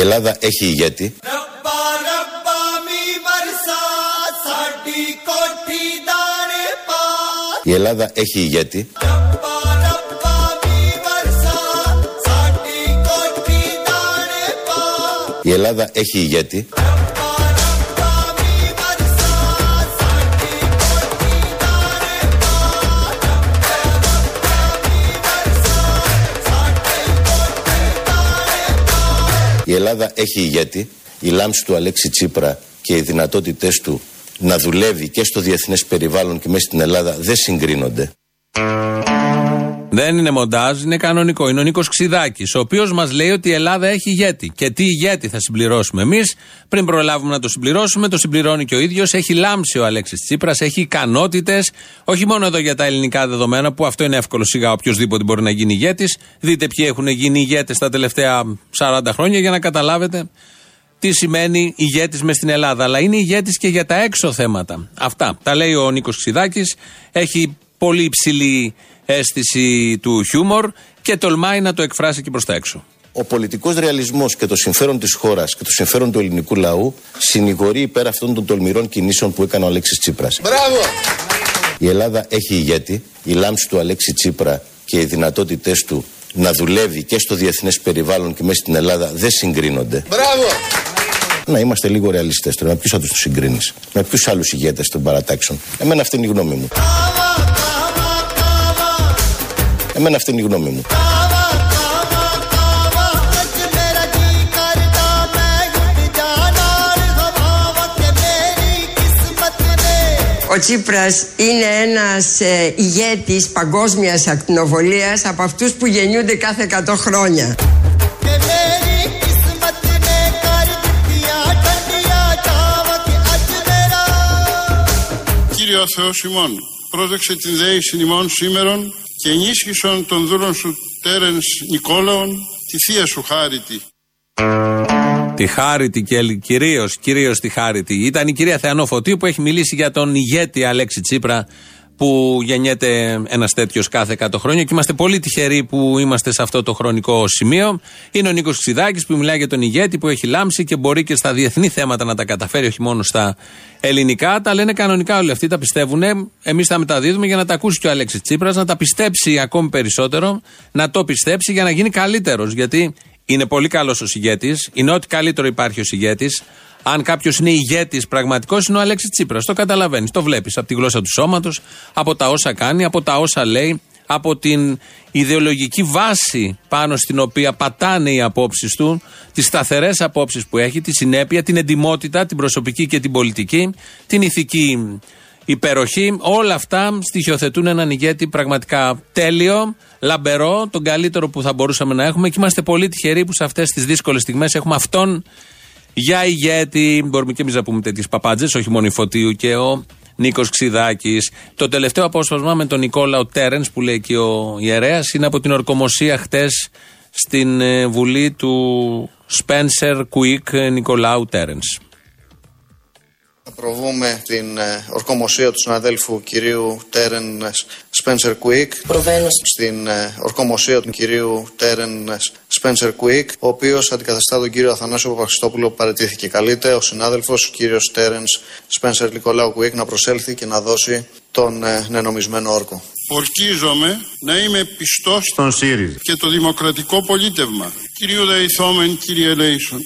Ελλάδα έχει ηγέτη. Η Ελλάδα έχει ηγέτη. Η Ελλάδα έχει ηγέτη. Η Ελλάδα έχει ηγέτη. Η λάμψη του Αλέξη Τσίπρα και οι δυνατότητές του να δουλεύει και στο διεθνές περιβάλλον και μέσα στην Ελλάδα δεν συγκρίνονται. Δεν είναι μοντάζ, είναι κανονικό. Είναι ο Νίκος Ξιδάκη, ο οποίος μας λέει ότι η Ελλάδα έχει ηγέτη. Και τι ηγέτη θα συμπληρώσουμε εμείς; Πριν προλάβουμε να το συμπληρώσουμε, το συμπληρώνει και ο ίδιος. Έχει λάμψει ο Αλέξης Τσίπρας, έχει ικανότητες, όχι μόνο εδώ για τα ελληνικά δεδομένα, που αυτό είναι εύκολο σιγά οποιοδήποτε μπορεί να γίνει ηγέτης. Δείτε ποιοι έχουν γίνει ηγέτες τα τελευταία 40 χρόνια για να καταλάβετε τι σημαίνει ηγέτης μες στην Ελλάδα. Αλλά είναι ηγέτης και για τα έξω θέματα. Αυτά τα λέει ο Νίκος Ξιδάκη. Έχει πολύ υψηλή αίσθηση του χιούμορ και τολμάει να το εκφράσει και προς τα έξω. Ο πολιτικός ρεαλισμός και το συμφέρον της χώρας και το συμφέρον του ελληνικού λαού συνηγορεί υπέρ αυτών των τολμηρών κινήσεων που έκανε ο Αλέξης Τσίπρας. Μπράβο! Η Ελλάδα έχει ηγέτη. Η λάμψη του Αλέξη Τσίπρα και οι δυνατότητές του να δουλεύει και στο διεθνές περιβάλλον και μέσα στην Ελλάδα δεν συγκρίνονται. Μπράβο! Να είμαστε λίγο ρεαλιστές τώρα. Με ποιους θα τους συγκρίνεις, με ποιους άλλους ηγέτες των παρατάξεων. Εμένα αυτή είναι η γνώμη μου. Εμένα αυτή είναι η γνώμη μου. Ο Τσίπρας είναι ένας ε, ηγέτης παγκόσμιας ακτινοβολίας από αυτούς που γεννιούνται κάθε 100 χρόνια. Κύριε ο Θεός ημών, πρόσεξε την δέηση ημών σήμερον και ενίσχυσον των δούλων σου τέρενς Νικόλαον τη θεία σου χάρητη. Τη χάρητη και κυρίως κυρίως τη χάρητη. Ήταν η κυρία Θεανό Φωτίου που έχει μιλήσει για τον ηγέτη Αλέξη Τσίπρα που γεννιέται ένας τέτοιος κάθε 100 χρόνια και είμαστε πολύ τυχεροί που είμαστε σε αυτό το χρονικό σημείο. Είναι ο Νίκος Ξιδάκη που μιλάει για τον ηγέτη που έχει λάμψει και μπορεί και στα διεθνή θέματα να τα καταφέρει, όχι μόνο στα ελληνικά. Τα λένε κανονικά όλοι αυτοί, τα πιστεύουν. Εμείς τα μεταδίδουμε για να τα ακούσει και ο Αλέξης Τσίπρας, να τα πιστέψει ακόμη περισσότερο, να το πιστέψει για να γίνει καλύτερος. Γιατί είναι πολύ καλός ο ηγέτη, είναι ό,τι καλύτερο υπάρχει ο ηγέτη. Αν κάποιος είναι ηγέτης πραγματικό, είναι ο Αλέξης Τσίπρας. Το καταλαβαίνεις, το βλέπεις από τη γλώσσα του σώματος, από τα όσα κάνει, από τα όσα λέει, από την ιδεολογική βάση πάνω στην οποία πατάνε οι απόψεις του, τις σταθερές απόψεις που έχει, τη συνέπεια, την εντιμότητα, την προσωπική και την πολιτική, την ηθική υπεροχή. Όλα αυτά στοιχειοθετούν έναν ηγέτη πραγματικά τέλειο, λαμπερό, τον καλύτερο που θα μπορούσαμε να έχουμε και είμαστε πολύ τυχεροί που σε αυτές τις δύσκολες στιγμές έχουμε αυτόν για ηγέτη. Μπορούμε και εμείς να πούμε τέτοιες παπάντζες, όχι μόνο η Φωτίου και ο Νίκος Ξιδάκη. Το τελευταίο απόσπασμα με τον Νικόλαο Τέρενς που λέει και ο ιερέας είναι από την ορκομοσία χτες στην ε, βουλή του Σπένσερ Κουίκ Νικολάου Τέρενς. Θα προβούμε την ε, ορκομοσία του συναδέλφου κυρίου Τέρεν Σπένσερ Κουίκ. Προβαίνω στην ε, ορκομοσία του κυρίου Τέρεν Σπένσερ Κουίκ, ο οποίος αντικαθιστά τον κύριο Αθανάσιο Παπαξιστόπουλο που παραιτήθηκε. Καλείται ο συνάδελφος κύριος Τέρεν Σπένσερ Νικολάου Κουίκ να προσέλθει και να δώσει τον ε, νενομισμένο όρκο. Ορκίζομαι να είμαι πιστός Στον ΣΥΡΙΖΑ. και το δημοκρατικό πολίτευμα. Κυρίου Δεϊθόμεν, κύριε Λέισον.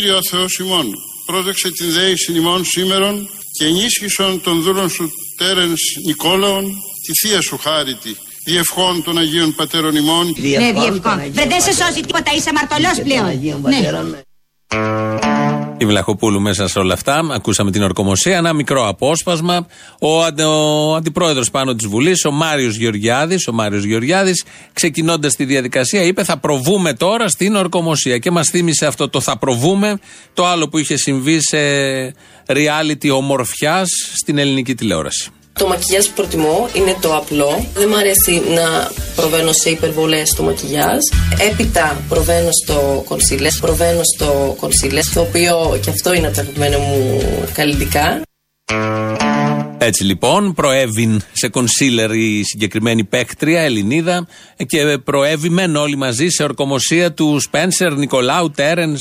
Κύριε ο Θεός ημών, πρόσεξε την δέηση ημών σήμερον και ενίσχυσον των δούλων σου τέρενς Νικόλαον τη θεία σου χάρητη. Διευχών των Αγίων Πατέρων ημών Ναι, διευκόν. Δεν δεν σε σώζει τίποτα, είσαι αμαρτωλός πλέον. Ναι. Η Βλαχοπούλου μέσα σε όλα αυτά. Ακούσαμε την ορκομοσία. Ένα μικρό απόσπασμα. Ο, αντε, ο αντιπρόεδρος πάνω της Βουλής, ο Μάριος Γεωργιάδης, ο Μάριος Γεωργιάδης, ξεκινώντας τη διαδικασία, είπε: Θα προβούμε τώρα στην ορκομοσία. Και μας θύμισε αυτό το θα προβούμε, το άλλο που είχε συμβεί σε reality ομορφιάς στην ελληνική τηλεόραση. Το μακιγιάζ που προτιμώ είναι το απλό. Δεν μου αρέσει να προβαίνω σε υπερβολές στο μακιγιάζ. Έπειτα προβαίνω στο κονσίλες. Προβαίνω στο κονσίλες, το οποίο και αυτό είναι από τα αγαπημένα μου καλλιτικά. Έτσι λοιπόν, προέβην σε κονσίλερ η συγκεκριμένη παίκτρια, Ελληνίδα, και προέβημεν όλοι μαζί σε ορκομοσία του Σπένσερ, Νικολάου, Τέρεν,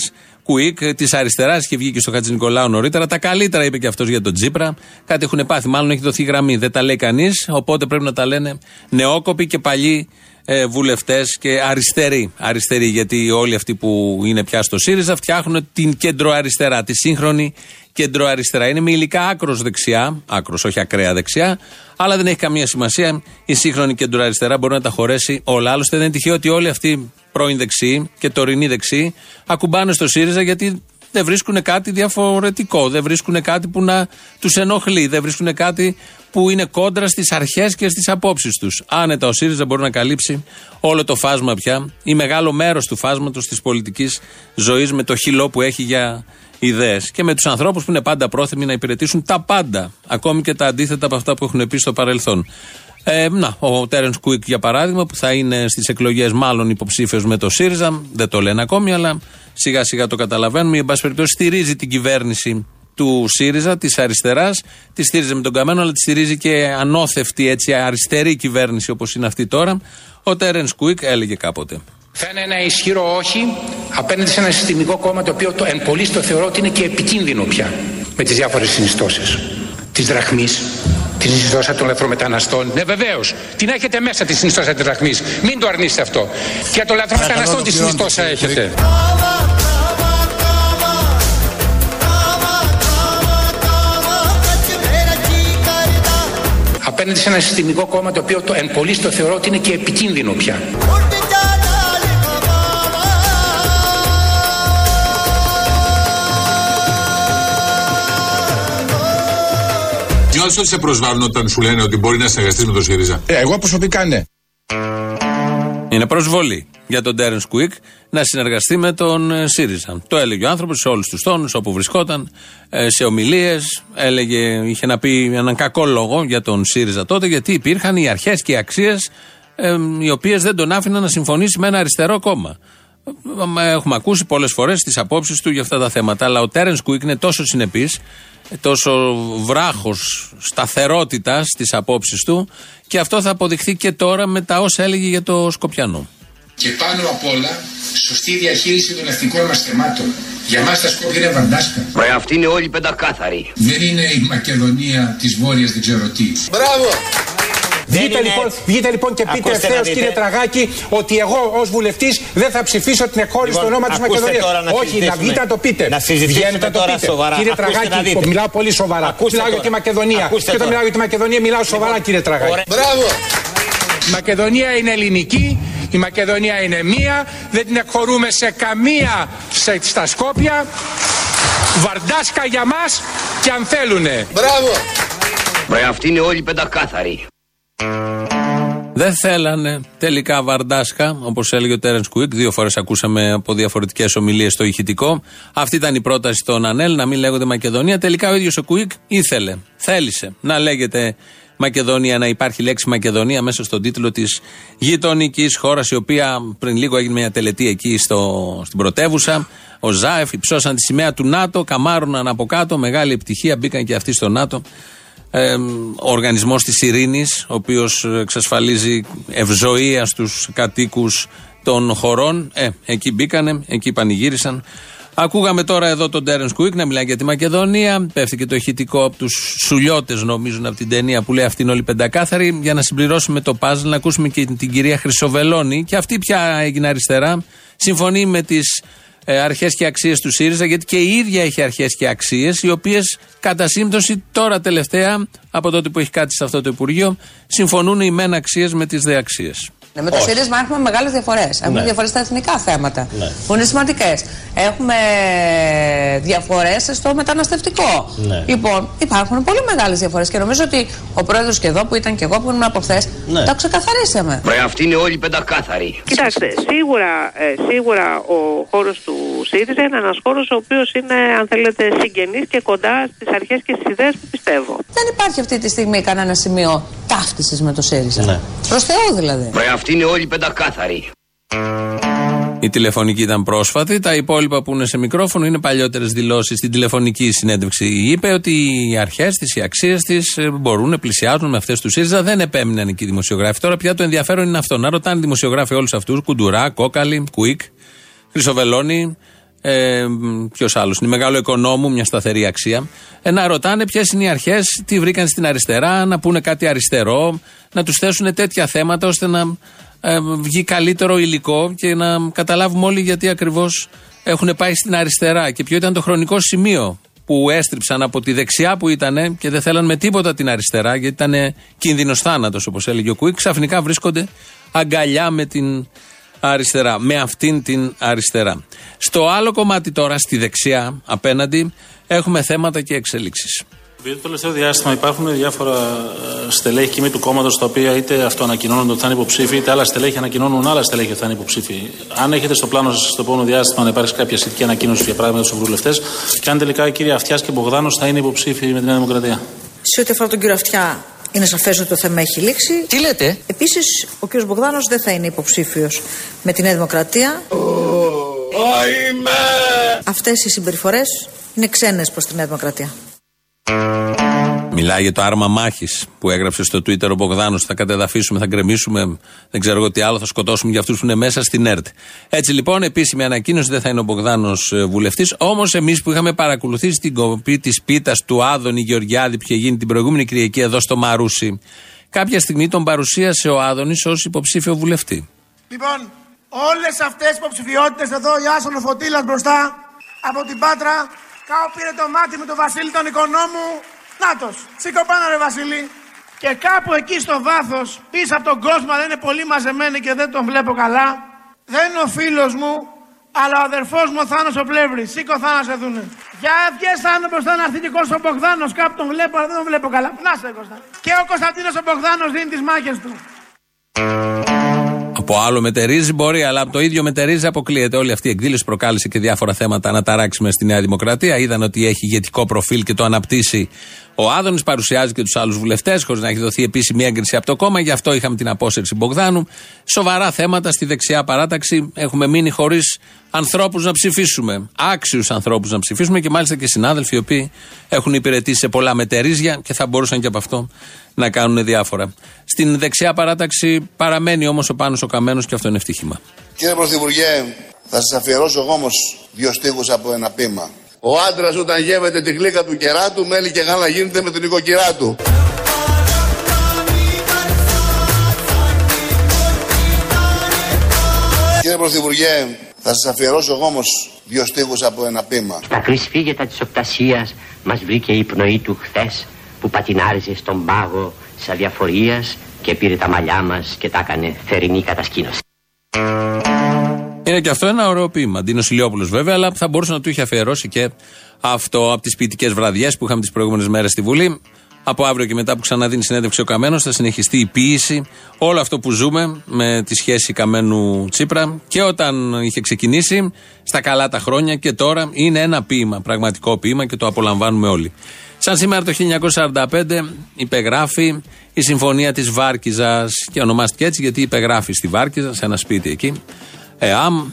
Κουίκ της αριστεράς. Είχε βγει και στο Χατζη Νικολάου νωρίτερα. Τα καλύτερα είπε και αυτός για τον Τζίπρα. Κάτι έχουν πάθει, μάλλον έχει δοθεί γραμμή. Δεν τα λέει κανείς, οπότε πρέπει να τα λένε νεόκοποι και παλιοί ε, βουλευτές και αριστεροί. Αριστεροί, γιατί όλοι αυτοί που είναι πια στο ΣΥΡΙΖΑ φτιάχνουν την κεντροαριστερά, τη σύγχρονη κεντροαριστερά. Είναι με υλικά άκρος δεξιά, άκρος, όχι ακραία δεξιά, αλλά δεν έχει καμία σημασία. Η σύγχρονη κεντροαριστερά μπορεί να τα χωρέσει όλα. Άλλωστε δεν είναι τυχαίο ότι όλοι αυτοί πρώην δεξιοί και τωρινοί δεξιοί ακουμπάνε στο ΣΥΡΙΖΑ γιατί δεν βρίσκουν κάτι διαφορετικό. Δεν βρίσκουν κάτι που να τους ενοχλεί. Δεν βρίσκουν κάτι που είναι κόντρα στις αρχές και στις απόψεις τους. Άνετα ο ΣΥΡΙΖΑ μπορεί να καλύψει όλο το φάσμα πια ή μεγάλο μέρος του φάσματος της πολιτικής ζωής με το χυλό που έχει για ιδέες. Και με τους ανθρώπους που είναι πάντα πρόθυμοι να υπηρετήσουν τα πάντα. Ακόμη και τα αντίθετα από αυτά που έχουν πει στο παρελθόν. Ε, να, ο Τέρεν Κουίκ για παράδειγμα, που θα είναι στις εκλογές μάλλον υποψήφιος με το ΣΥΡΙΖΑ, δεν το λένε ακόμη, αλλά σιγά σιγά το καταλαβαίνουμε. Εν πάση περιπτώσει, στηρίζει την κυβέρνηση του ΣΥΡΙΖΑ, της αριστεράς. Τη στήριζε με τον Καμένο, αλλά τη στηρίζει και ανώθευτη έτσι αριστερή κυβέρνηση όπως είναι αυτή τώρα. Ο Τέρεν Κουίκ έλεγε κάποτε. Θα είναι ένα ισχυρό όχι απέναντι σε ένα συστημικό κόμμα το οποίο το εν πολύ το θεωρώ ότι είναι και επικίνδυνο πια με τις διάφορες συνιστώσεις της δραχμής, τη συνιστόσα των λαθρομεταναστών. Ναι, βεβαίως. Την έχετε μέσα τη συνιστόσα της δραχμής. Μην το αρνείστε αυτό. Και των λαθρομεταναστών τη συνιστόσα έχετε. απέναντι σε ένα συστημικό κόμμα το οποίο το εν πολύ το θεωρώ ότι είναι και επικίνδυνο πια. Νιώθεις ότι σε προσβάλλουν όταν σου λένε ότι μπορεί να συνεργαστείς με τον ΣΥΡΙΖΑ; Ε, εγώ προσωπικά ναι. Είναι προσβολή για τον Τέρεν Κουίκ να συνεργαστεί με τον ε, ΣΥΡΙΖΑ. Το έλεγε ο άνθρωπος σε όλους τους τόνους, όπου βρισκόταν, ε, σε ομιλίες. Έλεγε, είχε να πει έναν κακό λόγο για τον ΣΥΡΙΖΑ τότε, γιατί υπήρχαν οι αρχές και οι αξίες οι οποίες δεν τον άφηναν να συμφωνήσει με ένα αριστερό κόμμα. Έχουμε ακούσει πολλές φορές τις απόψεις του για αυτά τα θέματα. Αλλά ο Τέρεν Κουίκ είναι τόσο συνεπής, τόσο βράχος σταθερότητας στι απόψεις του, και αυτό θα αποδειχθεί και τώρα με τα όσα έλεγε για το Σκοπιανό. Και πάνω απ' όλα, σωστή διαχείριση των εθνικών μας θεμάτων. Για μας τα Σκόπια είναι βαντάσκα. Ρε, αυτή είναι όλοι πεντακάθαροι. Δεν είναι η Μακεδονία της Βόρειας, δεν ξέρω τι. Μπράβο! Βγείτε λοιπόν, βγείτε λοιπόν και πείτε ευθέω, κύριε Τραγάκη, ότι εγώ ως βουλευτής δεν θα ψηφίσω την εκχώρηση Λοιπόν, του όνομα της ακούστε Μακεδονίας. τώρα να Όχι, να συζητήσουμε. βγείτε να το πείτε. Να συζητήσουμε Βγαίνετε να το τώρα πείτε. σοβαρά. Κύριε Ακούστε να Τραγάκη, δείτε. μιλάω πολύ σοβαρά. Ακούστε μιλάω για τώρα. τη Μακεδονία. Ακούστε και όταν τώρα. μιλάω για τη Μακεδονία, μιλάω σοβαρά, κύριε Τραγάκη. Ωραία. Μπράβο! Η Μακεδονία είναι ελληνική, η Μακεδονία είναι μία, δεν την εκχωρούμε σε καμία σε, στα Σκόπια. Βαρντάσκα για μας και αν θέλουνε. Μπράβο! Ρε, αυτοί είναι όλοι πεντακάθαροι. Δεν θέλανε τελικά βαρντάσκα, όπως έλεγε ο Τέρεν Κουίκ. Δύο φορές ακούσαμε από διαφορετικές ομιλίες στο ηχητικό. Αυτή ήταν η πρόταση των Ανέλ, να μην λέγονται Μακεδονία. Τελικά ο ίδιος ο Κουίκ ήθελε, θέλησε να λέγεται Μακεδονία, να υπάρχει λέξη Μακεδονία μέσα στον τίτλο της γειτονικής χώρας, η οποία πριν λίγο έγινε μια τελετή εκεί στο, στην πρωτεύουσα. Ο Ζάεφ υψώσαν τη σημαία του ΝΑΤΟ, καμάρωναν από κάτω, μεγάλη επιτυχία, μπήκαν και αυτοί στο ΝΑΤΟ ε, ο οργανισμός της ειρήνης ο οποίος εξασφαλίζει ευζοία στους κατοίκους των χωρών ε, εκεί μπήκανε, εκεί πανηγύρισαν Ακούγαμε τώρα εδώ τον Τέρεν Κουίκ να μιλάει για τη Μακεδονία. Πέφτει και το ηχητικό από τους Σουλιώτες, νομίζουν, από την ταινία που λέει Αυτή είναι όλοι πεντακάθαροι. Για να συμπληρώσουμε το παζλ, να ακούσουμε και την κυρία Χρυσοβελώνη. Και αυτή πια έγινε αριστερά. Συμφωνεί με τις ε, αρχές και αξίες του ΣΥΡΙΖΑ, γιατί και η ίδια έχει αρχές και αξίες, οι οποίες κατά σύμπτωση τώρα τελευταία, από τότε που έχει κάτι σε αυτό το Υπουργείο, συμφωνούν οι μεν αξίες με τις δε αξίες. Ναι, με το ΣΥΡΙΖΑ έχουμε μεγάλες διαφορές. Έχουμε διαφορές στα εθνικά θέματα που είναι σημαντικές. Έχουμε διαφορές στο μεταναστευτικό. Λοιπόν, υπάρχουν πολύ μεγάλες διαφορές και νομίζω ότι ο πρόεδρος και εδώ που ήταν και εγώ που ήμουν από χθες, το ξεκαθαρίσαμε. Ρε, αυτοί είναι όλοι πεντακάθαροι. Κοιτάξτε, σίγουρα, ε, σίγουρα ο χώρος του ΣΥΡΙΖΑ είναι ένας χώρος ο οποίος είναι, αν θέλετε, συγγενής και κοντά στις αρχές και στις ιδέες που πιστεύω. Δεν υπάρχει αυτή τη στιγμή κανένα σημείο ταύτισης με το ΣΥΡΙΖΑ. Ναι. Προς Θεού δηλαδή. Ρε, αυτοί είναι όλοι πεντακάθαροι. Η τηλεφωνική ήταν πρόσφατη. Τα υπόλοιπα που είναι σε μικρόφωνο είναι παλιότερες δηλώσεις στην τηλεφωνική συνέντευξη. Είπε ότι οι αρχές της, οι αξίες της μπορούν να πλησιάζουν με αυτές τους ΣΥΡΙΖΑ. Δεν επέμειναν εκεί οι δημοσιογράφοι. Τώρα πια το ενδιαφέρον είναι αυτό. Να ρωτάνε οι δημοσιογράφοι όλους αυτούς, Κουντουρά, Κόκαλη, Κουίκ, Χρυσοβελόνη, ε, ποιος άλλος είναι, μεγάλο οικονόμου, μια σταθερή αξία. Ε, να ρωτάνε ποιες είναι οι αρχές, τι βρήκαν στην αριστερά, να πούνε κάτι αριστερό, να τους θέσουν τέτοια θέματα ώστε να ε, βγει καλύτερο υλικό και να καταλάβουμε όλοι γιατί ακριβώς έχουν πάει στην αριστερά και ποιο ήταν το χρονικό σημείο που έστριψαν από τη δεξιά που ήταν και δεν θέλαν με τίποτα την αριστερά, γιατί ήταν κίνδυνος θάνατος, όπως έλεγε ο Κουίκ, ξαφνικά βρίσκονται αγκαλιά με την αριστερά. Με αυτήν την αριστερά. Στο άλλο κομμάτι τώρα, στη δεξιά, απέναντι, έχουμε θέματα και εξελίξεις. Επειδή το τελευταίο διάστημα υπάρχουν διάφορα ε, στελέχη κοιμή του κόμματος τα οποία είτε αυτοανακοινώνουν ότι θα είναι υποψήφοι, είτε άλλα στελέχη ανακοινώνουν άλλα στελέχη ότι θα είναι υποψήφοι. Αν έχετε στο πλάνο σας στο επόμενο διάστημα να υπάρξει κάποια σχετική ανακοίνωση για παράδειγμα στου ευρωβουλευτές, και αν τελικά η κυρία Αυτιάς και Μπογδάνος θα είναι υποψήφοι με τη Νέα Δημοκρατία. Σε ό,τι αφορά τον κύριο Αυτιά, είναι σαφές ότι το θέμα έχει λήξει. Τι λέτε; Επίσης, ο κ. Μπογδάνος δεν θα είναι υποψήφιος με τη Νέα Δημοκρατία. Αυτές οι συμπεριφορές είναι ξένες προς τη Νέα Δημοκρατία. Μιλάει για το άρμα μάχης που έγραψε στο Twitter ο Μπογδάνος. Θα κατεδαφίσουμε, θα γκρεμίσουμε, δεν ξέρω εγώ τι άλλο, θα σκοτώσουμε για αυτούς που είναι μέσα στην ΕΡΤ. Έτσι λοιπόν, επίσημη ανακοίνωση δεν θα είναι ο Μπογδάνος βουλευτής. Όμως εμείς που είχαμε παρακολουθήσει την κοπή της πίτας του Άδωνη Γεωργιάδη που είχε γίνει την προηγούμενη Κυριακή εδώ στο Μαρούσι, κάποια στιγμή τον παρουσίασε ο Άδωνης ως υποψήφιο βουλευτή. Λοιπόν, όλες αυτές οι υποψηφιότητες εδώ, η Άσονο Φωτήλα μπροστά από την Πάτρα, κάπου πήρε το μάτι με τον Βασίλη τον οικονόμου Νάτος, σήκω πάνω ρε Βασίλη. Και κάπου εκεί στο βάθος, πίσω από τον κόσμο, δεν είναι πολύ μαζεμένοι και δεν τον βλέπω καλά. Δεν είναι ο φίλος μου, αλλά ο αδερφός μου ο Θάνος ο Πλεύρης. Σήκω Θάνο σε δούνε. Για βγες Θάνο μπροστά να έρθει και ο Μπογδάνος, κάπου τον βλέπω, αλλά δεν τον βλέπω καλά. Να σε Κώστα. Και ο Κωνσταντίνος ο Μπογδάνος δίνει τις μάχες του. Από άλλο μετερίζει μπορεί, αλλά από το ίδιο μετερίζει αποκλείεται. Όλη αυτή η εκδήλωση προκάλεσε και διάφορα θέματα να ταράξει μες στη Νέα Δημοκρατία. Είδαν ότι έχει ηγετικό προφίλ και το αναπτύσσει ο Άδωνης. Παρουσιάζει και τους άλλους βουλευτές, χωρίς να έχει δοθεί επίσημη έγκριση από το κόμμα. Γι' αυτό είχαμε την απόσυρση Μπογδάνου. Σοβαρά θέματα στη δεξιά παράταξη. Έχουμε μείνει χωρίς ανθρώπους να ψηφίσουμε. Άξιους ανθρώπους να ψηφίσουμε και μάλιστα και συνάδελφοι οι οποίοι έχουν υπηρετήσει σε πολλά μετερίζια και θα μπορούσαν και από αυτό να κάνουν διάφορα. Στην δεξιά παράταξη παραμένει όμως ο Πάνος ο Καμένος και αυτό είναι ευτύχημα. Κύριε Πρωθυπουργέ, θα σας αφιερώσω εγώ όμως δύο στίχους από ένα πείμα. Ο άντρας όταν γεύεται τη γλύκα του κεράτου, μέλη και γάλα γίνεται με την οικοκυρά του. Κύριε Πρωθυπουργέ, θα σας αφιερώσω εγώ όμως δύο στίχους από ένα πείμα. Στα κρυσφύγετα της οπτασίας μας βρήκε η πνοή του χθες που πατινάριζε στον πάγο της αδιαφορίας και πήρε τα μαλλιά μας και τα έκανε θερινή κατασκήνωση. Είναι και αυτό ένα ωραίο ποίημα. Ντίνος Ηλιόπουλος βέβαια, αλλά θα μπορούσε να του είχε αφιερώσει και αυτό από τις ποιητικές βραδιές που είχαμε τις προηγούμενες μέρες στη Βουλή. Από αύριο και μετά που ξαναδίνει συνέντευξη ο Καμένος θα συνεχιστεί η ποιήση. Όλο αυτό που ζούμε με τη σχέση Καμένου Τσίπρα και όταν είχε ξεκινήσει, στα καλά τα χρόνια και τώρα είναι ένα ποίημα, πραγματικό ποίημα και το απολαμβάνουμε όλοι. Σαν σήμερα το 1945 υπεγράφει η Συμφωνία της Βάρκιζας και ονομάστηκε έτσι γιατί υπεγράφει στη Βάρκιζα σε ένα σπίτι εκεί ΕΑΜ,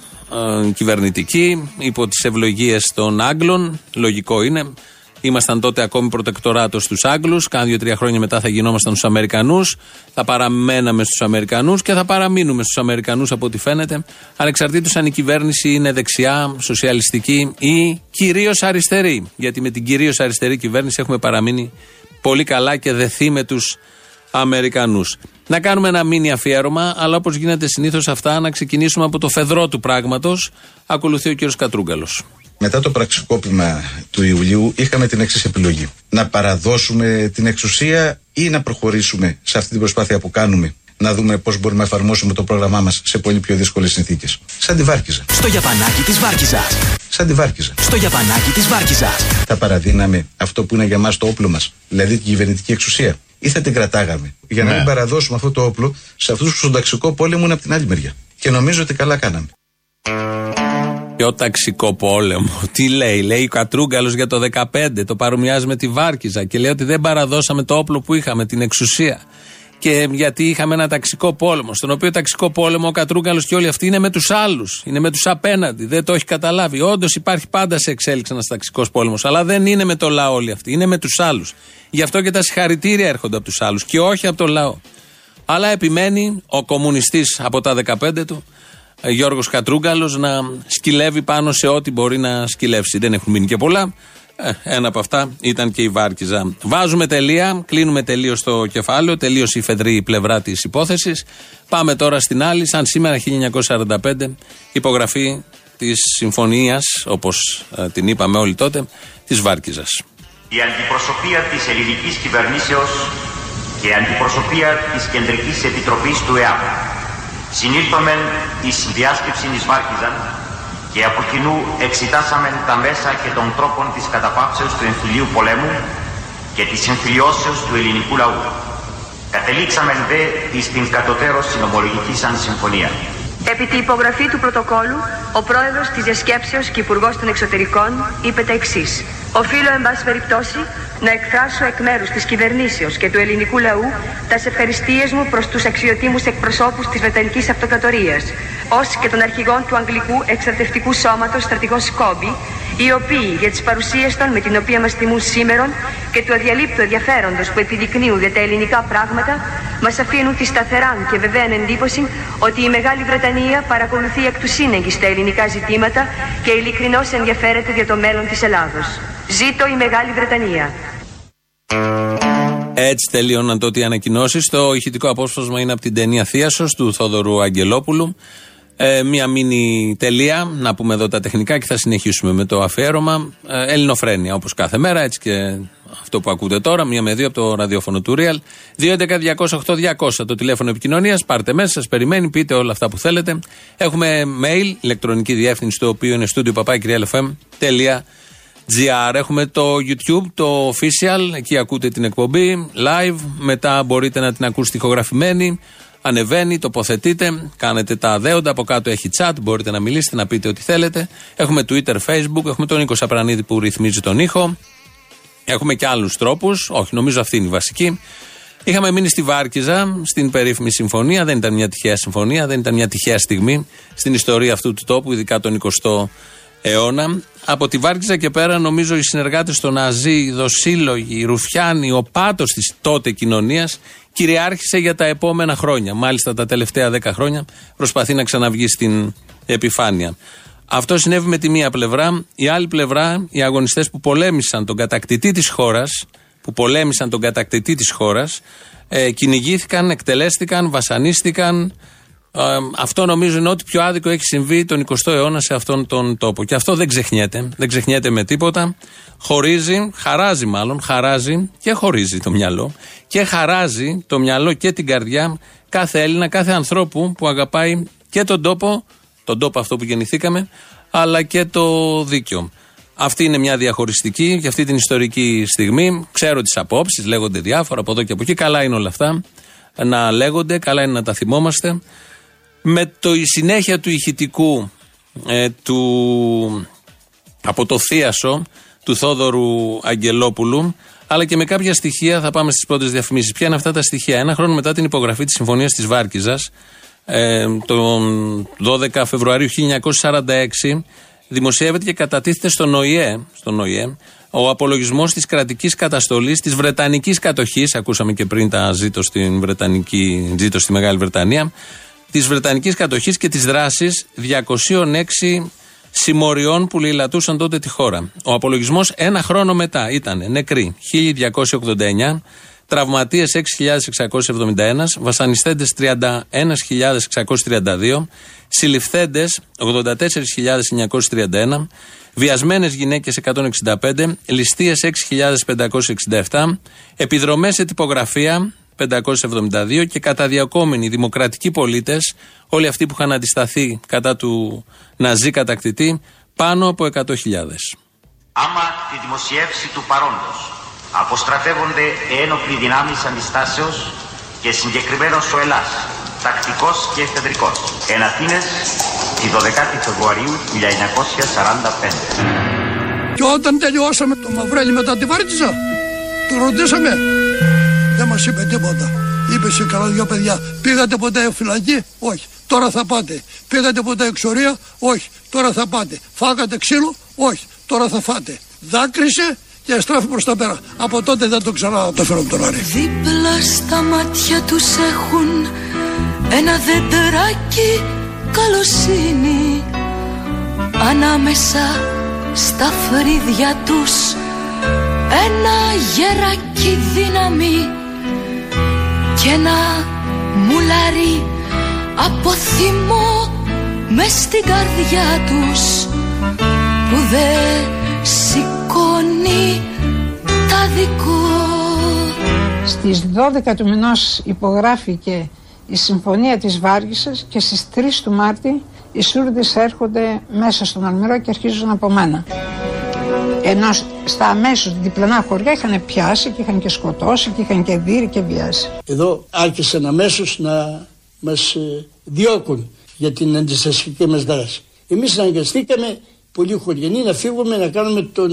ε, κυβερνητική, υπό τις ευλογίες των Άγγλων. Λογικό είναι. Ήμασταν τότε ακόμη προτεκτοράτο στους Άγγλους. Κάνα δύο-τρία χρόνια μετά θα γινόμασταν στους Αμερικανούς. Θα παραμέναμε στους Αμερικανούς και θα παραμείνουμε στους Αμερικανούς από ό,τι φαίνεται. Ανεξαρτήτως αν η κυβέρνηση είναι δεξιά, σοσιαλιστική ή κυρίως αριστερή. Γιατί με την κυρίως αριστερή κυβέρνηση έχουμε παραμείνει πολύ καλά και δεθεί με τους Αμερικανούς. Να κάνουμε ένα μήνυ αφιέρωμα, αλλά όπως γίνεται συνήθως αυτά, να ξεκινήσουμε από το φεδρό του πράγματος. Ακολουθεί ο κ. Κατρούγκαλος. Μετά το πραξικόπημα του Ιουλίου είχαμε την εξής επιλογή. Να παραδώσουμε την εξουσία ή να προχωρήσουμε σε αυτή την προσπάθεια που κάνουμε να δούμε πώς μπορούμε να εφαρμόσουμε το πρόγραμμά μας σε πολύ πιο δύσκολες συνθήκες. Σαν τη Βάρκιζα. Στο Γιαπανάκι της Βάρκιζας. Σαν τη Βάρκιζα. Στο Γιαπανάκι της Βάρκιζας. Θα παραδίναμε αυτό που είναι για μας το όπλο μας, δηλαδή την κυβερνητική εξουσία ή θα την κρατάγαμε. Για να ναι. μην παραδώσουμε αυτό το όπλο σε αυτούς που στον ταξικό πόλεμο είναι από την άλλη μεριά. Και νομίζω ότι καλά κάναμε. Ποιο ταξικό πόλεμο; Τι λέει, λέει ο Κατρούγκαλος για το 15. Το παρομοιάζει με τη Βάρκιζα και λέει ότι δεν παραδώσαμε το όπλο που είχαμε, την εξουσία. Και γιατί είχαμε ένα ταξικό πόλεμο, στον οποίο ταξικό πόλεμο ο Κατρούγκαλος και όλοι αυτοί είναι με τους άλλους, είναι με τους απέναντι. Δεν το έχει καταλάβει. Όντως υπάρχει πάντα σε εξέλιξη ένας ταξικός πόλεμος, αλλά δεν είναι με το λαό όλοι αυτοί, είναι με τους άλλους. Γι' αυτό και τα συγχαρητήρια έρχονται από τους άλλους και όχι από το λαό. Αλλά επιμένει ο κομμουνιστής από τα 15 του, ε, Γιώργος Κατρούγκαλος, να σκυλεύει πάνω σε ό,τι μπορεί να σκυλεύσει. Δεν έχουν μείνει και πολλά. Ε, ένα από αυτά ήταν και η Βάρκιζα. Βάζουμε τελεία, κλείνουμε τελείως το κεφάλαιο, τελείωσε η φεδρή πλευρά της υπόθεσης. Πάμε τώρα στην άλλη, σαν σήμερα 1945, υπογραφή της συμφωνίας, όπως ε, την είπαμε όλοι τότε, της Βάρκιζας. Η αντιπροσωπεία της ελληνικής κυβερνήσεως και η αντιπροσωπεία της Κεντρικής Επιτροπής του ΕΑΠ συνήλθομεν ει διάσκεψη της Βάρκιζας και από κοινού εξετάσαμε τα μέσα και των τρόπων της καταπάψεως του εμφυλίου πολέμου και της εμφυλιώσεως του ελληνικού λαού. Κατελήξαμε δε εις την κατωτέρω συνομολογική σαν συμφωνία. Επί τη υπογραφή του πρωτοκόλου, ο πρόεδρος της Διασκέψεως και υπουργός των Εξωτερικών είπε τα εξής. Οφείλω, εν πάση περιπτώσει, να εκφράσω εκ μέρους της κυβερνήσεως και του ελληνικού λαού τα ευχαριστίες μου προς τους αξιοτήμους εκπροσώπους της Βρετανικής Αυτοκρατορίας, ως και των αρχηγών του Αγγλικού Εξαρτευτικού Σώματος στρατηγό Σκόμπι, οι οποίοι για τις παρουσίες των με την οποία μας τιμούν σήμερα και του αδιαλείπτου ενδιαφέροντος που επιδεικνύουν για τα ελληνικά πράγματα, μας αφήνουν τη σταθερά και βεβαία εντύπωση ότι η Μεγάλη Βρετανία παρακολουθεί εκ του σύνεγγυ στα ελληνικά ζητήματα και ειλικρινώς ενδιαφέρεται για το μέλλον της Ελλάδος. Ζήτω η Μεγάλη Βρετανία. Έτσι τελείωναν τότε οι ανακοινώσεις. Το ηχητικό απόσπασμα είναι από την ταινία Θίασο του Θόδωρου Αγγελόπουλου. Ε, μία μήνυ τελεία, να πούμε εδώ τα τεχνικά και θα συνεχίσουμε με το αφιέρωμα. Ε, ελληνοφρένεια όπως κάθε μέρα, έτσι και αυτό που ακούτε τώρα, μία με δύο από το ραδιόφωνο του Real. 2.11.208.200 το τηλέφωνο επικοινωνίας. Πάρτε μέσα, σας περιμένει, πείτε όλα αυτά που θέλετε. Έχουμε mail, ηλεκτρονική διεύθυνση, το οποίο είναι studio GR. Έχουμε το YouTube, το official, εκεί ακούτε την εκπομπή live. Μετά μπορείτε να την ακούσετε ηχογραφημένη. Ανεβαίνει, τοποθετείτε, κάνετε τα δέοντα. Από κάτω έχει chat, μπορείτε να μιλήσετε, να πείτε ό,τι θέλετε. Έχουμε Twitter, Facebook, έχουμε τον Νίκο Σαπρανίδη που ρυθμίζει τον ήχο. Έχουμε και άλλους τρόπους. Όχι, νομίζω αυτή είναι η βασική. Είχαμε μείνει στη Βάρκιζα, στην περίφημη συμφωνία. Δεν ήταν μια τυχαία συμφωνία, δεν ήταν μια τυχαία στιγμή στην ιστορία αυτού του τόπου, ειδικά τον 20ο αιώνα. Από τη Βάρκιζα και πέρα, νομίζω οι συνεργάτες των Ναζί, οι Δοσύλλογοι, οι Ρουφιάνοι, ο πάτος της τότε κοινωνίας κυριάρχησε για τα επόμενα χρόνια. Μάλιστα τα τελευταία δέκα χρόνια προσπαθεί να ξαναβγεί στην επιφάνεια. Αυτό συνέβη με τη μία πλευρά. Η άλλη πλευρά, οι αγωνιστές που πολέμησαν τον κατακτητή της χώρας, που πολέμησαν τον κατακτητή της χώρας, ε, κυνηγήθηκαν, εκτελέστηκαν, βασανίστηκαν, αυτό νομίζω είναι ότι πιο άδικο έχει συμβεί τον 20ο αιώνα σε αυτόν τον τόπο. Και αυτό δεν ξεχνιέται. Δεν ξεχνιέται με τίποτα. Χωρίζει, χαράζει μάλλον, χαράζει και χωρίζει το μυαλό. Και χαράζει το μυαλό και την καρδιά κάθε Έλληνα, κάθε ανθρώπου που αγαπάει και τον τόπο, τον τόπο αυτό που γεννηθήκαμε, αλλά και το δίκαιο. Αυτή είναι μια διαχωριστική για αυτή την ιστορική στιγμή. Ξέρω τις απόψεις, λέγονται διάφορα από εδώ και από εκεί. Καλά είναι όλα αυτά να λέγονται, καλά είναι να τα θυμόμαστε με το, η συνέχεια του ηχητικού ε, του, από το θίασο του Θόδωρου Αγγελόπουλου αλλά και με κάποια στοιχεία θα πάμε στις πρώτες διαφημίσεις. Ποια είναι αυτά τα στοιχεία; Ένα χρόνο μετά την υπογραφή της Συμφωνίας της Βάρκιζας ε, τον 12 Φεβρουαρίου 1946 δημοσιεύεται και κατατίθεται στον ΟΗΕ, στον ΟΗΕ ο απολογισμός της κρατικής καταστολής της Βρετανικής κατοχής ακούσαμε και πριν τα ζήτω στην Βρετανική, ζήτω στη Μεγάλη Βρετανία της Βρετανικής κατοχής και της δράσης 206 συμμοριών που λαιλατούσαν τότε τη χώρα. Ο απολογισμός ένα χρόνο μετά ήταν νεκροί 1289, τραυματίες 6.671, βασανιστέντες 31.632, συλληφθέντες 84.931, βιασμένες γυναίκες 165, ληστείες 6.567, επιδρομές σε τυπογραφία 572 και καταδιακόμενοι δημοκρατικοί πολίτες, όλοι αυτοί που είχαν αντισταθεί κατά του Ναζί κατακτητή, πάνω από 100.000. Άμα τη δημοσιεύση του παρόντος αποστρατεύονται ένοπλοι δυνάμεις αντιστάσεως και συγκεκριμένος ο Ελλάς, τακτικός και εφεδρικός, εν Αθήνες, τη 12η Φεβρουαρίου 1945. Και όταν τελειώσαμε το Μαυρέλι μετά τη Βάρτιζα, το ρωτήσαμε δεν μας είπε τίποτα. είπε σε καλά δυο παιδιά, πήγατε ποτέ φυλακή, όχι, τώρα θα πάτε. Πήγατε ποτέ εξορία, όχι, τώρα θα πάτε. Φάγατε ξύλο, όχι, τώρα θα φάτε. Δάκρυσε και στράφει προς τα πέρα. Από τότε δεν το ξανά το φέρω τον Άρη. Δίπλα στα μάτια τους έχουν ένα δεντεράκι καλοσύνη Ανάμεσα στα φρύδια τους ένα γεράκι δύναμη και ένα μουλάρι από θυμό μες στην καρδιά τους που δεν σηκώνει τα δικό Στις 12 του μηνός υπογράφηκε η Συμφωνία της Βάργησας και στις 3 του Μάρτη οι Σούρδες έρχονται μέσα στον Αλμυρό και αρχίζουν από μένα. Ενώ στα αμέσως διπλανά χωριά είχαν πιάσει και είχαν και σκοτώσει και είχαν και δει και βιάσει. Εδώ άρχισαν αμέσως να μας ε, διώκουν για την αντιστασιακή μας δράση. Εμείς αναγκαστήκαμε πολύ χωριανοί να φύγουμε να κάνουμε τον.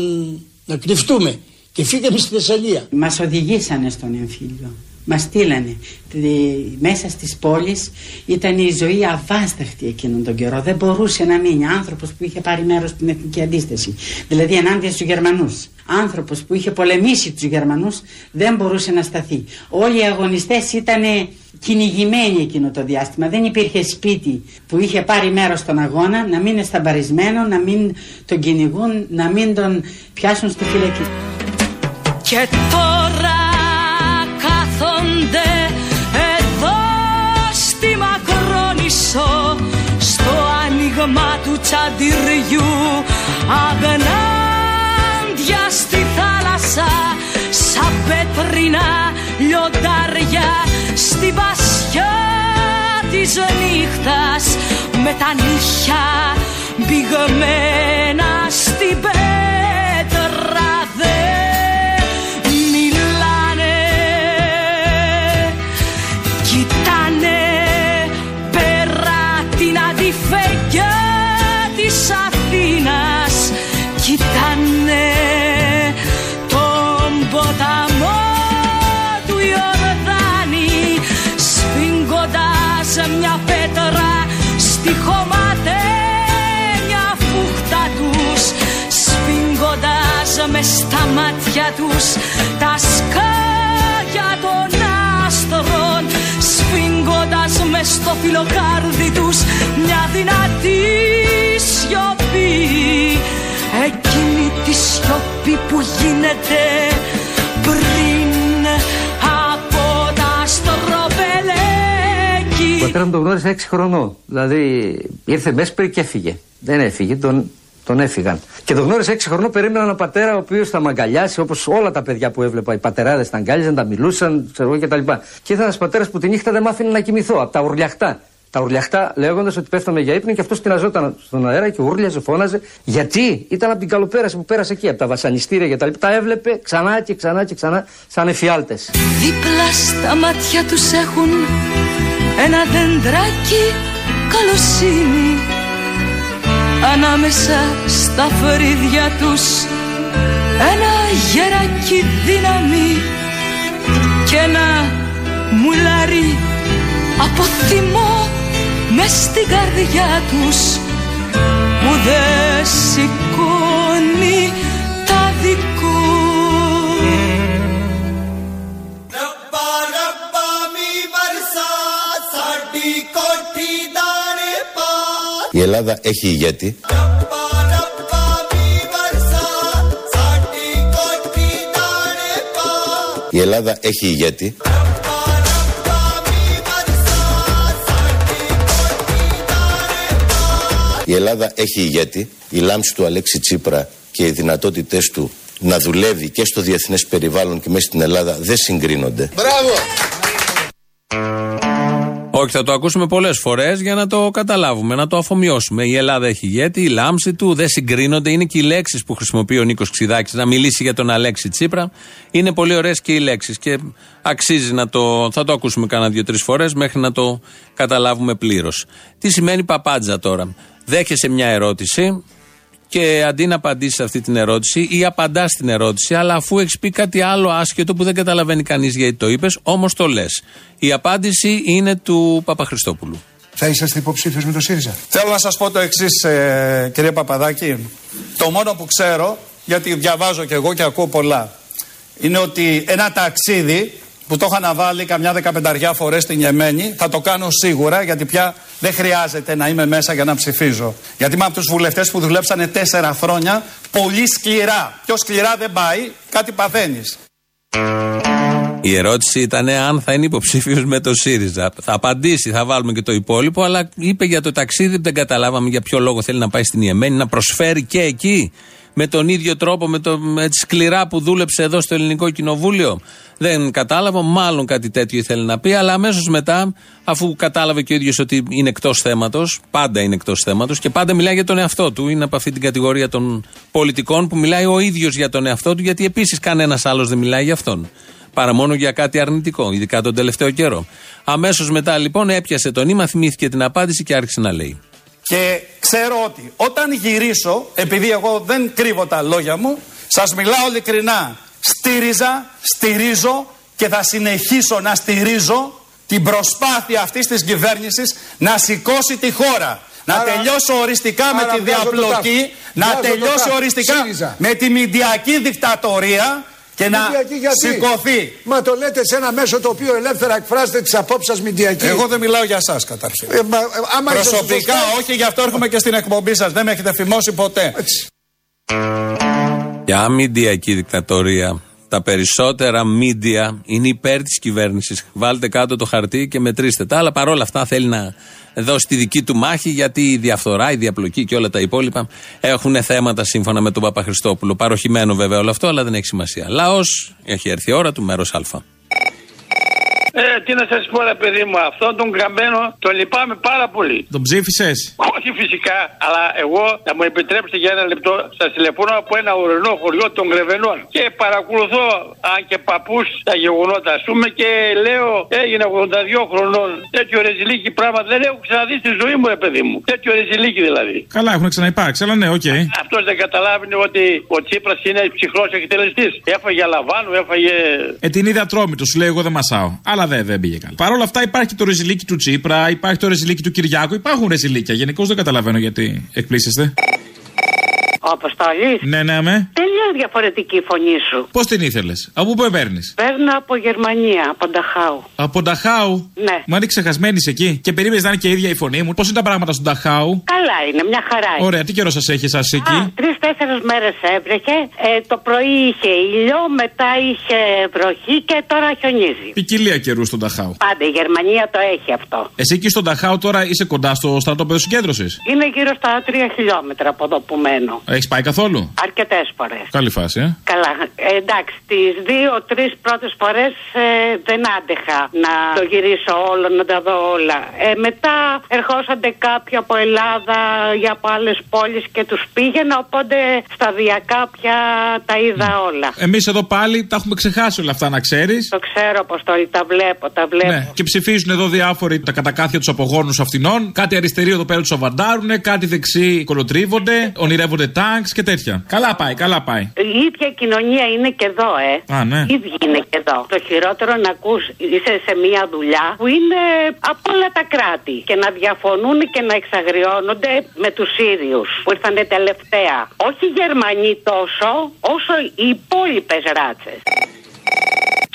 να κρυφτούμε και φύγαμε στη Θεσσαλία. Μας οδηγήσανε στον εμφύλιο. Μα στείλανε μέσα στις πόλεις. Ήταν η ζωή αβάσταχτη εκείνον τον καιρό. Δεν μπορούσε να μείνει άνθρωπος που είχε πάρει μέρος στην εθνική αντίσταση. Δηλαδή ενάντια στους Γερμανούς. Άνθρωπος που είχε πολεμήσει τους Γερμανούς δεν μπορούσε να σταθεί. Όλοι οι αγωνιστές ήταν κυνηγημένοι εκείνο το διάστημα. Δεν υπήρχε σπίτι που είχε πάρει μέρος στον αγώνα να μην είναι σταμπαρισμένο, να μην τον κυνηγούν, να μην τον πιάσουν στη φυλακή. Και τώρα κάθονται εδώ στη Μακρόνισσο στο άνοιγμα του τσαντιριού αγνάντια στη θάλασσα σαν πέτρινα λιοντάρια στη βασιά της νύχτας με τα νύχια μπηγμένα στην πέτρα μες στα μάτια τους τα σκάγια των άστρων σφίγγοντας μες στο φιλοκάρδι τους μια δυνατή σιωπή. Εκείνη τη σιωπή που γίνεται πριν από τα στροπελέκι Ο πατέρας μου τον γνώρισε 6 χρονών. Δηλαδή ήρθε μέσα και έφυγε. Δεν έφυγε, τον τον έφυγαν. Και τον γνώρισε 6 χρονών, περίμεναν ένα πατέρα ο οποίος θα μαγκαλιάσει όπως όλα τα παιδιά που έβλεπα. Οι πατεράδες τα αγκάλιζαν, τα μιλούσαν, ξέρω εγώ κτλ. Και ήταν ένας πατέρας που τη νύχτα δεν μ' άφηνε να κοιμηθώ από τα ουρλιαχτά. Τα ουρλιαχτά λέγοντας ότι πέφταμε για ύπνο και αυτός τυναζόταν στον αέρα και ούρλιαζε, φώναζε. Γιατί ήταν από την καλοπέραση που πέρασε εκεί, από τα βασανιστήρια κτλ. Τα έβλεπε ξανά και ξανά και ξανά σαν εφιάλτες. Δίπλα στα μάτια τους έχουν ένα δεντράκι καλοσύνη ανάμεσα στα φρύδια τους. Ένα γεράκι δύναμη και ένα μουλάρι από θυμό μες στην καρδιά τους που δεν σηκώνει Ελλάδα έχει ηγέτη. Η Ελλάδα έχει ηγέτη. Η Ελλάδα έχει ηγέτη. Η λάμψη του Αλέξη Τσίπρα και οι δυνατότητες του να δουλεύει και στο διεθνές περιβάλλον και μέσα στην Ελλάδα δεν συγκρίνονται. Μπράβο! Όχι, θα το ακούσουμε πολλές φορές για να το καταλάβουμε, να το αφομοιώσουμε. Η Ελλάδα έχει ηγέτη, η λάμψη του δεν συγκρίνονται. Είναι και οι λέξεις που χρησιμοποιεί ο Νίκος Ξιδάκη να μιλήσει για τον Αλέξη Τσίπρα. Είναι πολύ ωραίες και οι λέξεις και αξίζει να το. Θα το ακούσουμε κάνα δύο-τρεις φορές μέχρι να το καταλάβουμε πλήρως. Τι σημαίνει παπάντζα τώρα; Δέχεσαι μια ερώτηση Και αντί να απαντήσει σε αυτή την ερώτηση ή απαντά στην ερώτηση, αλλά αφού έχεις πει κάτι άλλο άσχετο που δεν καταλαβαίνει κανείς γιατί το είπες, όμως το λες. Η απάντηση είναι του Παπαχριστόπουλου. Θα είσαστε υποψήφιος με το ΣΥΡΙΖΑ; Θέλω να σας πω το εξής, ε, κύριε Παπαδάκη. Το μόνο που ξέρω, γιατί διαβάζω και εγώ και ακούω πολλά, είναι ότι ένα ταξίδι που το είχα να βάλει καμιά δεκαπενταριά φορές στην Γεμένη, θα το κάνω σίγουρα γιατί πια δεν χρειάζεται να είμαι μέσα για να ψηφίζω. Γιατί είμαι από τους βουλευτές που δουλέψανε τέσσερα χρόνια πολύ σκληρά. Πιο σκληρά δεν πάει, κάτι παθαίνεις. Η ερώτηση ήταν αν θα είναι υποψήφιος με το ΣΥΡΙΖΑ. Θα απαντήσει, θα βάλουμε και το υπόλοιπο, αλλά είπε για το ταξίδι που δεν καταλάβαμε για ποιο λόγο θέλει να πάει στην Ιεμένη, να προσφέρει και εκεί με τον ίδιο τρόπο, με, το, με τη σκληρά που δούλεψε εδώ στο Ελληνικό Κοινοβούλιο. Δεν κατάλαβα, μάλλον κάτι τέτοιο ήθελε να πει, αλλά αμέσως μετά, αφού κατάλαβε και ο ίδιος ότι είναι εκτός θέματος, πάντα είναι εκτός θέματος και πάντα μιλάει για τον εαυτό του. Είναι από αυτή την κατηγορία των πολιτικών που μιλάει ο ίδιος για τον εαυτό του, γιατί επίσης κανένας άλλος δεν μιλάει για αυτόν. Παρά μόνο για κάτι αρνητικό, ειδικά τον τελευταίο καιρό. Αμέσως μετά λοιπόν έπιασε το νήμα, θυμήθηκε την απάντηση και άρχισε να λέει. Και ξέρω ότι όταν γυρίσω, επειδή εγώ δεν κρύβω τα λόγια μου, σας μιλάω ειλικρινά. Στήριζα, στηρίζω και θα συνεχίσω να στηρίζω την προσπάθεια αυτής της κυβέρνησης να σηκώσει τη χώρα. Να τελειώσω οριστικά με τη διαπλοκή, να τελειώσω οριστικά με τη μηντιακή δικτατορία και να σηκωθεί. Μα το λέτε σε ένα μέσο το οποίο ελεύθερα εκφράζεται τι απόψει σα μηντιακή. Εγώ δεν μιλάω για εσά καταρχήν. Ε, μα, άμα Προσωπικά όχι, γι' αυτό έρχομαι και στην εκπομπή σας. Δεν με έχετε φημώσει ποτέ. Για μηντιακή δικτατορία. Τα περισσότερα μίντια είναι υπέρ της κυβέρνησης. Βάλτε κάτω το χαρτί και μετρήστε τα. Αλλά παρόλα αυτά θέλει να δώσει τη δική του μάχη γιατί η διαφθορά, η διαπλοκή και όλα τα υπόλοιπα έχουν θέματα σύμφωνα με τον Παπαχριστόπουλο. Παροχημένο βέβαια όλο αυτό, αλλά δεν έχει σημασία. Λαός, έχει έρθει η ώρα του μέρος Α. Ε, τι να σας πω, ρε παιδί μου, αυτόν τον καμπένο τον λυπάμαι πάρα πολύ. Τον ψήφισες; Όχι φυσικά, αλλά εγώ θα μου επιτρέψετε για ένα λεπτό. Σας τηλεφωνώ από ένα ουρανό χωριό των Γρεβενών και παρακολουθώ, αν και παππούς, τα γεγονότα. Α πούμε και λέω, έγινε 82 χρονών. Τέτοιο ρεζιλίκι πράγμα δεν έχω ξαναδεί στη ζωή μου, ρε παιδί μου. Τέτοιο ρεζιλίκι δηλαδή. Καλά, έχουν ξαναυπάρξει, αλλά ναι, OK. Okay. Αυτός δεν καταλάβει ότι ο Τσίπρας είναι ψυχρός εκτελεστής. Έφαγε Αλαβάνου, έφαγε. Ε, την είδα ατρόμητο, σου λέει, εγώ δεν μασάω. Αλλά δεν, δεν πήγε καλά. Παρ' όλα αυτά υπάρχει το ρεζιλίκι του Τσίπρα, υπάρχει το ρεζιλίκι του Κυριάκου, υπάρχουν ρεζιλίκια. Γενικώς δεν καταλαβαίνω γιατί εκπλήσεστε. Ο Αποστόλης. Ναι, ναι, με. Τελείως διαφορετική η φωνή σου. Πώς την ήθελες, από πού παίρνει. Παίρνω από Γερμανία, από Νταχάου. Από Νταχάου; Ναι. Μα είναι ξεχασμένης εκεί. Και περίμενες να είναι και η ίδια η φωνή μου. Πώς είναι τα πράγματα στον Νταχάου; Καλά είναι, μια χαρά είναι. Ωραία, τι καιρό σας έχει εσάς εκεί; Τρει-τέσσερι μέρες έβρεχε. Ε, το πρωί είχε ήλιο, μετά είχε βροχή και τώρα χιονίζει. Ποικιλία καιρού στον Νταχάου. Πάντα η Γερμανία το έχει αυτό. Εσύ εκεί στον Νταχάου τώρα είσαι κοντά στο στρατόπεδο συγκέντρωσης; Είναι γύρω στα 3 χιλιόμετρα από εδώ που μένω. Έχεις πάει καθόλου; Αρκετές φορές. Καλή φάση, ε. Καλά. Ε, εντάξει, τις δύο-τρει πρώτες φορές ε, δεν άντεχα να το γυρίσω όλο, να τα δω όλα. Ε, μετά ερχόσανται κάποιοι από Ελλάδα ή από άλλες πόλεις και τους πήγαινα, οπότε σταδιακά πια τα είδα όλα. Εμείς εδώ πάλι τα έχουμε ξεχάσει όλα αυτά, να ξέρεις. Το ξέρω, Αποστόλη, τα βλέπω, τα βλέπω. Ναι. Και ψηφίζουν εδώ διάφοροι τα κατακάθια τους απογόνους αυτινών. Κάτι αριστεροί εδώ πέρα τους αβαντάρουν, κάτι δεξί κολοτρίβονται, ονειρεύονται τάγκς και τέτοια. Καλά πάει, καλά πάει. Η ίδια κοινωνία είναι και εδώ, ε. Α, ναι. Η ίδια είναι και εδώ. Το χειρότερο να ακούς είσαι σε μια δουλειά που είναι από όλα τα κράτη και να διαφωνούν και να εξαγριώνονται με τους ίδιους που ήρθαν τελευταία. Όχι οι Γερμανοί τόσο, όσο οι υπόλοιπες ράτσε.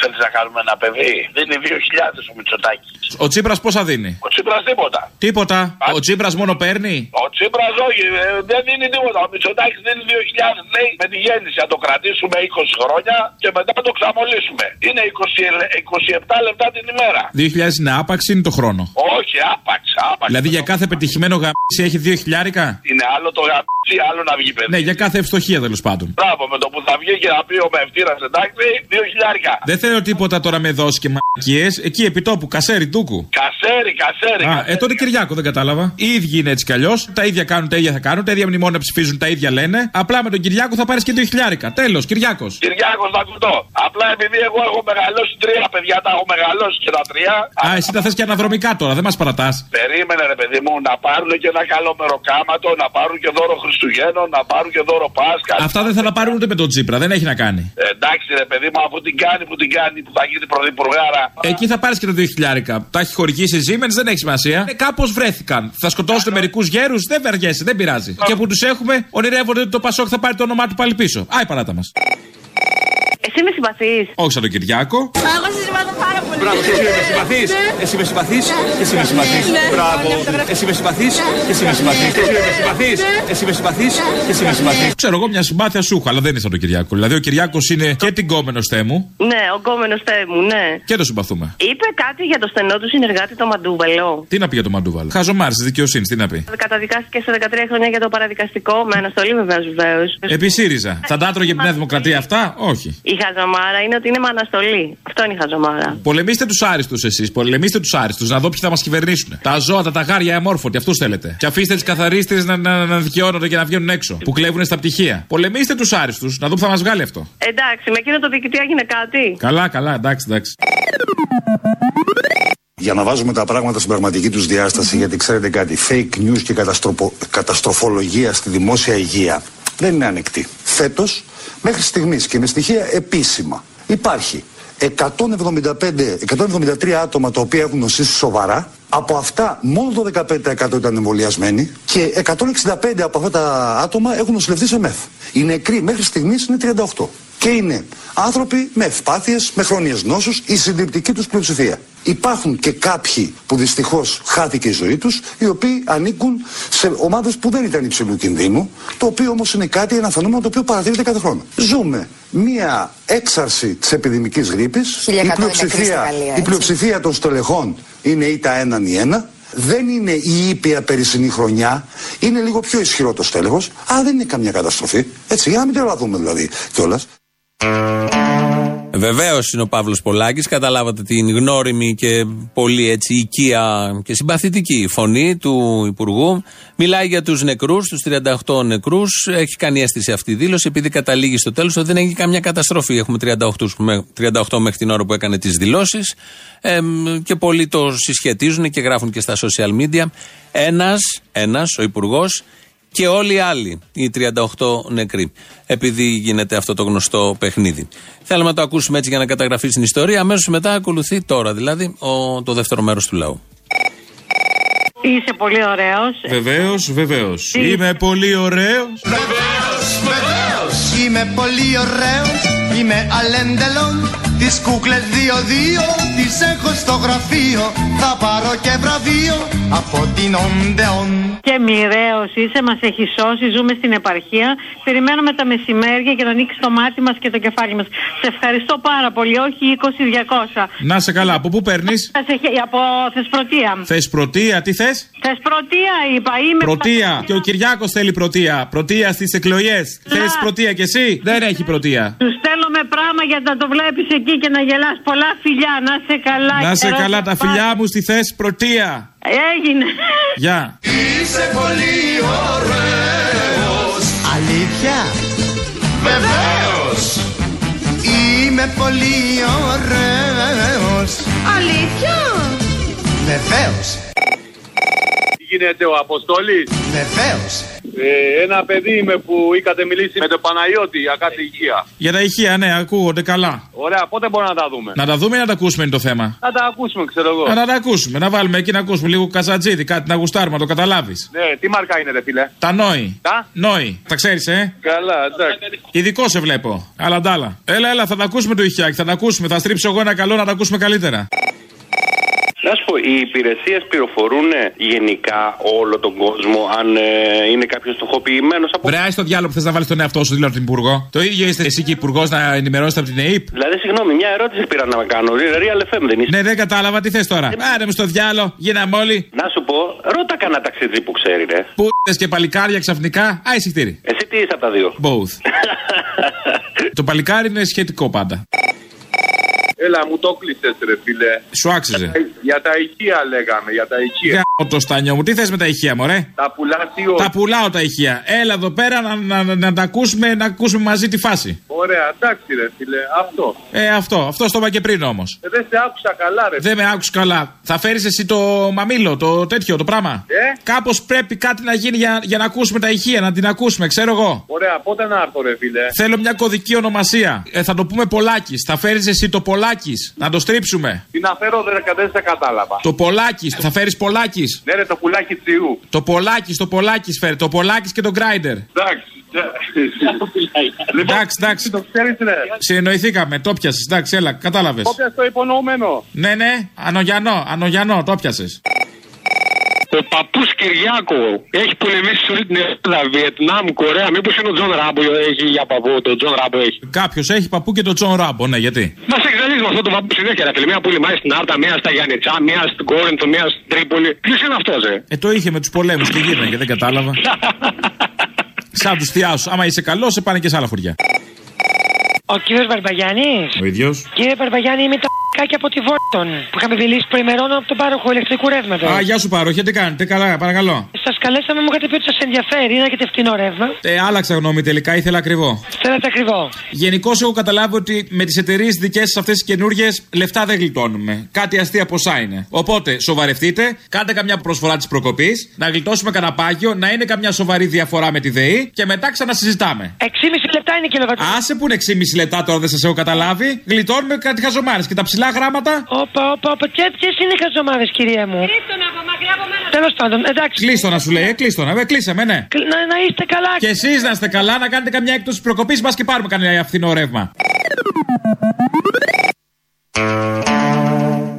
Θέλεις να κάνουμε ένα παιδί; Δίνει 2.000 ο Μητσοτάκης. Ο Τσίπρας πόσα δίνει; Ο Τσίπρας τίποτα. Τίποτα. Ο Τσίπρας μόνο παίρνει; Ο Τσίπρας όχι, ε, δεν δίνει τίποτα. Ο Μητσοτάκης δίνει 2.000 λέει με τη γέννηση. Να το κρατήσουμε 20 χρόνια και μετά να το ξαμολύσουμε. Είναι 20, 27 λεπτά την ημέρα. 2.000 είναι άπαξ είναι το χρόνο. Όχι, άπαξ, άπαξ. Δηλαδή για κάθε πετυχημένο γαμίση έχει 2 χιλιάρικα; Είναι άλλο το γαμίση, άλλο να βγει παιδί. Ναι, για κάθε ευστοχία τέλος πάντων. Μπράβο, με το που θα βγει και να πει ο μευτήρας εντάξει, 2 χιλιάρικα. Δεν θέλω τίποτα τώρα με δόσεις και μαγικίε. Εκεί επί τόπου, κασέρι τούκου. Κασέρι, κασέρι. Α, ε, τότε Κυριάκο δεν κατάλαβα. Οι ίδιοι είναι έτσι κι αλλιώς. Τα ίδια κάνουν, τα ίδια θα κάνουν. Τα ίδια μνημόνια ψηφίζουν, τα ίδια λένε. Απλά με τον Κυριάκο θα πάρεις και 2 χιλιάρικα. Τέλος, Κυριάκος. Κυριάκος να κουτώ. Απλά επειδή εγώ έχω μεγαλώσει τρία παιδιά, τα έχω μεγαλώσει και τα τρία. Α, εσύ τα θες και αναδρομικά τώρα, δεν μας παρατάς. Περίμενε, ρε παιδί μου, να πάρουν και ένα καλό μεροκάματο, να πάρουν και δώρο Χριστουγέννων να πάρουν και δώρο Πάσχα. Αυτά δεν θα τα πάρουν ούτε με τον Τσίπρα, δεν έχει να κάνει. Ε, εντάξει, ρε παιδί μου, αφού την κάνει που την κάνει, που θα γίνει πρωθυπουργάρα. Εκεί θα πάρεις και το 2000. Τα έχει χορηγήσει Siemens, δεν έχει σημασία. Ε, Κάπως βρέθηκαν. Θα σκοτώσουν μερικούς γέρους, δεν βαριέσαι, δεν πειράζει. Και που τους έχουμε, ονειρεύονται ότι το Πασόκ θα πάρει το όνομά του πάλι πίσω. Άι παράτα μας. Εσύ με συμπαθείς. Όχι σαν τον Κυριάκο. Εγώ σε συμπαθώ πάρα πολύ. Μπράβο, εσύ με συμπαθείς. Εσύ με συμπαθείς και εσύ με συμπαθείς. Μπράβο. Εσύ με συμπαθείς και εσύ με συμπαθείς. Εσύ με συμπαθείς. Εσύ με συμπαθείς και εσύ με συμπαθείς. Ξέρω εγώ μια συμπάθεια σου έχω, αλλά δεν είναι σαν τον Κυριάκο. Δηλαδή ο Κυριάκος είναι και την κόμενο θέμου Ναι, ο κόμενος μου, ναι. και το συμπαθούμε. Είπε κάτι για το στενό του συνεργάτη το Μαντούβαλο. Τι να πει για το Μαντούβαλ. Χαζομάρ της δικαιοσύνης, τι να πει; Καταδικάστηκε σε 13 χρόνια για το παραδικαστικό με αναστολή βεβαίως βεβαίως. Επί ΣΥΡΙΖΑ. Θα τα έτρωγε η Νέα Δημοκρατία αυτά, όχι. Η χαζομάρα είναι ότι είναι με αναστολή. Αυτό είναι η χαζομάρα. Πολεμήστε τους άριστους εσείς. Πολεμήστε τους άριστους. Να δω ποιοι θα μας κυβερνήσουν. Τα ζώα, τα ταγάρια αμόρφωτοι, αυτούς θέλετε. Και αφήστε τις καθαρίστρε να, να, να δικαιώνονται και να βγαίνουν έξω. Που κλέβουν στα πτυχία. Πολεμήστε τους άριστους. Να δω που θα μας βγάλει αυτό. Εντάξει, με εκείνο το διοικητή έγινε κάτι. Καλά, καλά, εντάξει, εντάξει. Για να βάζουμε τα πράγματα στην πραγματική τους διάσταση, γιατί ξέρετε κάτι, fake news και καταστροπο- καταστροφολογία στη δημόσια υγεία δεν είναι ανεκτή. Φέτος, μέχρι στιγμής και με στοιχεία επίσημα, υπάρχει 175, 173 άτομα τα οποία έχουν νοσήσει σοβαρά. Από αυτά, μόνο το 15% ήταν εμβολιασμένοι και 165 από αυτά τα άτομα έχουν νοσηλευτεί σε μεθ. Οι νεκροί μέχρι στιγμής είναι 38. Και είναι άνθρωποι με ευπάθειες, με χρόνιες νόσους, η συντριπτική τους πλειοψηφία. Υπάρχουν και κάποιοι που δυστυχώς χάθηκε η ζωή τους, οι οποίοι ανήκουν σε ομάδες που δεν ήταν υψηλού κινδύνου, το οποίο όμως είναι κάτι, ένα φαινόμενο το οποίο παρατηρείται κάθε χρόνο. Ζούμε μία έξαρση της επιδημικής γρήπης. 1100 Η νεκροί πλειοψηφία, στη Γαλλία, η έτσι. πλειοψηφία των στελεχών είναι ή τα έναν ή ένα. Δεν είναι η ήπια περσινή χρονιά. Είναι λίγο πιο ισχυρό το στέλεχος. Αλλά δεν είναι καμιά καταστροφή. Έτσι, για να μην τρελαθούμε δηλαδή κιόλας. Βεβαίως είναι ο Παύλος Πολάκης. Καταλάβατε την γνώριμη και πολύ έτσι οικία και συμπαθητική φωνή του Υπουργού. Μιλάει για τους νεκρούς, τους 38 νεκρούς. Έχει κάνει αίσθηση αυτή η δήλωση, επειδή καταλήγει στο τέλος ότι δεν έχει καμιά καταστροφή. Έχουμε 38, με- 38 μέχρι την ώρα που έκανε τις δηλώσεις. και πολλοί το συσχετίζουν και γράφουν και στα social media. Ένας, ένας, ο Υπουργός, και όλοι οι άλλοι, οι 38 νεκροί. Επειδή γίνεται αυτό το γνωστό παιχνίδι. Θέλουμε να το ακούσουμε έτσι για να καταγραφεί στην ιστορία. Αμέσως μετά ακολουθεί τώρα δηλαδή ο, το δεύτερο μέρος του λαού. Είσαι πολύ ωραίος. Βεβαίως, βεβαίως. Είμαι πολύ ωραίος. Είμαι πολύ ωραίος, είμαι αλέντελον Τις κούκλες δύο-δύο τις έχω στο γραφείο Θα πάρω και βραβείο από την Οντεόν Και μοιραίος είσαι, μας έχει σώσει. Ζούμε στην επαρχία. Περιμένουμε τα μεσημέρια για να ανοίξει το μάτι μας και το κεφάλι μας. Σε ευχαριστώ πάρα πολύ. Όχι 20-200. Να σε καλά, από πού παίρνεις; Θα σε χε- Από Θεσπρωτεία. Θε πρωτεία, τι θες; Θεσπρωτεία είπα. Είμαι Πρωτεία. Και ο Κυριάκος θέλει πρωτεία. Πρωτεία στις εκλογές. Θες πρωτεία κι εσύ; Δεν έχει πρωτεία. Τους στέλνουμε πράγμα για να το βλέπεις εκεί και να γελάς. Πολλά φιλιά. Να σε καλά. Να σε Καιρός καλά, να τα πας. φιλιά μου στη θέση πρωτεία. Έγινε. Γεια. Είσαι πολύ ωραίος Αλήθεια; Βεβαίως Είμαι πολύ ωραίος Αλήθεια; Βεβαίως Τι γίνεται ο Αποστόλης; Βεβαίως Ε, ένα παιδί είμαι που είχατε μιλήσει με τον Παναγιώτη για κάτι υγεία. Για τα ηχεία, ναι, ακούγονται καλά. Ωραία, πότε μπορούμε να τα δούμε; Να τα δούμε ή να τα ακούσουμε είναι το θέμα; Να τα ακούσουμε, ξέρω εγώ. Να, να τα ακούσουμε, να βάλουμε εκεί να ακούσουμε λίγο καζατζίδι, κάτι να γουστάρουμε, να το καταλάβεις. Ναι, τι μάρκα είναι, ρε φίλε; Τα νόη. Τα; Νόη. Τα ξέρεις, ε; Καλά, εντάξει. Ειδικό σε βλέπω. Αλλά ντάλα. Έλα, έλα, θα τα ακούσουμε το ηχιάκι, θα τα ακούσουμε. Θα στρίψω εγώ ένα καλό να τα ακούσουμε καλύτερα. Να σου πω, οι υπηρεσίες πληροφορούν γενικά όλο τον κόσμο αν ε, είναι κάποιος στοχοποιημένος από. Βρεάει στο διάλογο που θες να βάλεις τον εαυτό σου, δηλαδή τον υπουργό. Το ίδιο είστε εσύ και υπουργός να ενημερώσετε από την ΑΕΠ. Δηλαδή, συγγνώμη, μια ερώτηση πήρα να με κάνω. Real FM δεν είσαι. Ναι, δεν κατάλαβα, τι θες τώρα. Άρε μου στο διάλογο, γίναμε όλοι. Να σου πω, ρώτα κανένα ταξιτζή που ξέρει, ρε. Πού και παλικάρια ξαφνικά. Α, εισιτήρι. Εσύ τι είσαι από τα δύο. Both. το παλικάρι είναι σχετικό πάντα. Έλα, μου το κλείσες, ρε φίλε. Σου άξιζε. Για τα ηχεία λέγαμε, για τα ηχεία. Γάμο το στάνιο μου, τι θες με τα ηχεία, μωρέ; Τα πουλάς τι όχι; Τα πουλάω τα ηχεία. Έλα εδώ πέρα να, να, να, να τα ακούσουμε, να ακούσουμε μαζί τη φάση. Ωραία, εντάξει ρε φίλε, αυτό. Ε, αυτό, αυτό το είπα και πριν όμως. Ε, δεν σε άκουσα καλά, ρε. Δεν με άκουσες καλά. Θα φέρεις εσύ το μαμίλο, το τέτοιο, το πράγμα; Ε; Κάπως πρέπει κάτι να γίνει για, για να ακούσουμε τα ηχεία, να την ακούσουμε, ξέρω εγώ. Ωραία, πότε να έρθω, ρε φίλε. Θέλω μια κωδική ονομασία. Ε, θα το πούμε Πολάκης. Θα φέρεις εσύ το Πολάκης. Να το στρίψουμε. Τι να φέρω, δεν, δεν σε κατάλαβα. Το Πολάκης. Θα φέρεις Πολάκης. Ναι, ρε, το πουλάκι τσιού. Το Πολάκης, το Πολάκης φέρει. Το Πολάκης και το Γκράιντερ. Εντάξει. Εντάξει, εντάξει. Το ξέρεις, ρε. Συνεννοηθήκαμε, το πιασε. Εντάξει, έλα, κατάλαβες. Όποια το υπονοούμενο. Ναι, ναι, ανογιανό, ανογιανό, το πιασε. Ο παππούς Κυριάκο έχει πολεμήσει σε όλη την Ελλάδα, Βιετνάμ, Κορέα. Μήπως είναι ο Τζον Ράμπο έχει για παππού, το Τζον Ράμπο έχει. Κάποιος έχει παππού και το Τζον Ράμπο, ναι, γιατί; Μας εξελίσσει με αυτό το παππού συνέχεια, ρε φίλε. Μία πολεμάει στην Άρτα, μία στα Γιαννιτσά, μία στην Κόρινθο, μία στην Τρίπολη. Ποιος είναι αυτός, ε. Ε, το είχε με τους πολέμους και γύρναγε, δεν κατάλαβα. Σαν τους θιάσους. Άμα είσαι καλός, σε πάνε και σε άλλα χωριά. Ο κύριος Μπαρμπαγιάννη. Ο ίδιος. Κύριε Μπαρμπαγιάννη, είμαι το κάκι από τη Βόρτον που είχαμε μιλήσει προημερών από τον πάροχο ηλεκτρικού ρεύματος. Α, γεια σου πάροχε, τι κάνετε, καλά, παρακαλώ. Σας καλέσαμε, μου είχατε πει ότι σας ενδιαφέρει να έχετε φτηνό ρεύμα. Ε, άλλαξα γνώμη τελικά, ήθελα ακριβό. Θέλετε ακριβό. Γενικώς έχω καταλάβει ότι με τις εταιρείες δικές σας αυτές τις καινούργιες λεφτά δεν γλιτώνουμε. Κάτι αστεία ποσά είναι. Οπότε σοβαρευτείτε, κάντε καμιά προσφορά της προκοπής, να γλιτώσουμε κανένα πάγιο, να είναι καμιά σοβαρή διαφορά με τη ΔΕΗ και μετά ξανασυζητάμε. 6,5 λεπτά είναι η κιλοβατόρα. Άσε που είναι 6,5 λεπτά τώρα δεν σας έχω καταλάβει. Γλιτώνουμε κάτι χαζομάρες και τα ψηλά γράμματα. Όπα, όπα, όπα. Και ποιες είναι οι χαζομάδες, κυρία μου; Τέλος πάντων, εντάξει. Κλείστονα σου λέει, ε, κλείστονα. Ε, κλείσαμε, ναι. Να, να είστε καλά. Και εσείς να είστε καλά, να κάνετε καμιά έκπτωση προκοπής, μας και πάρουμε κανένα φθηνό ρεύμα.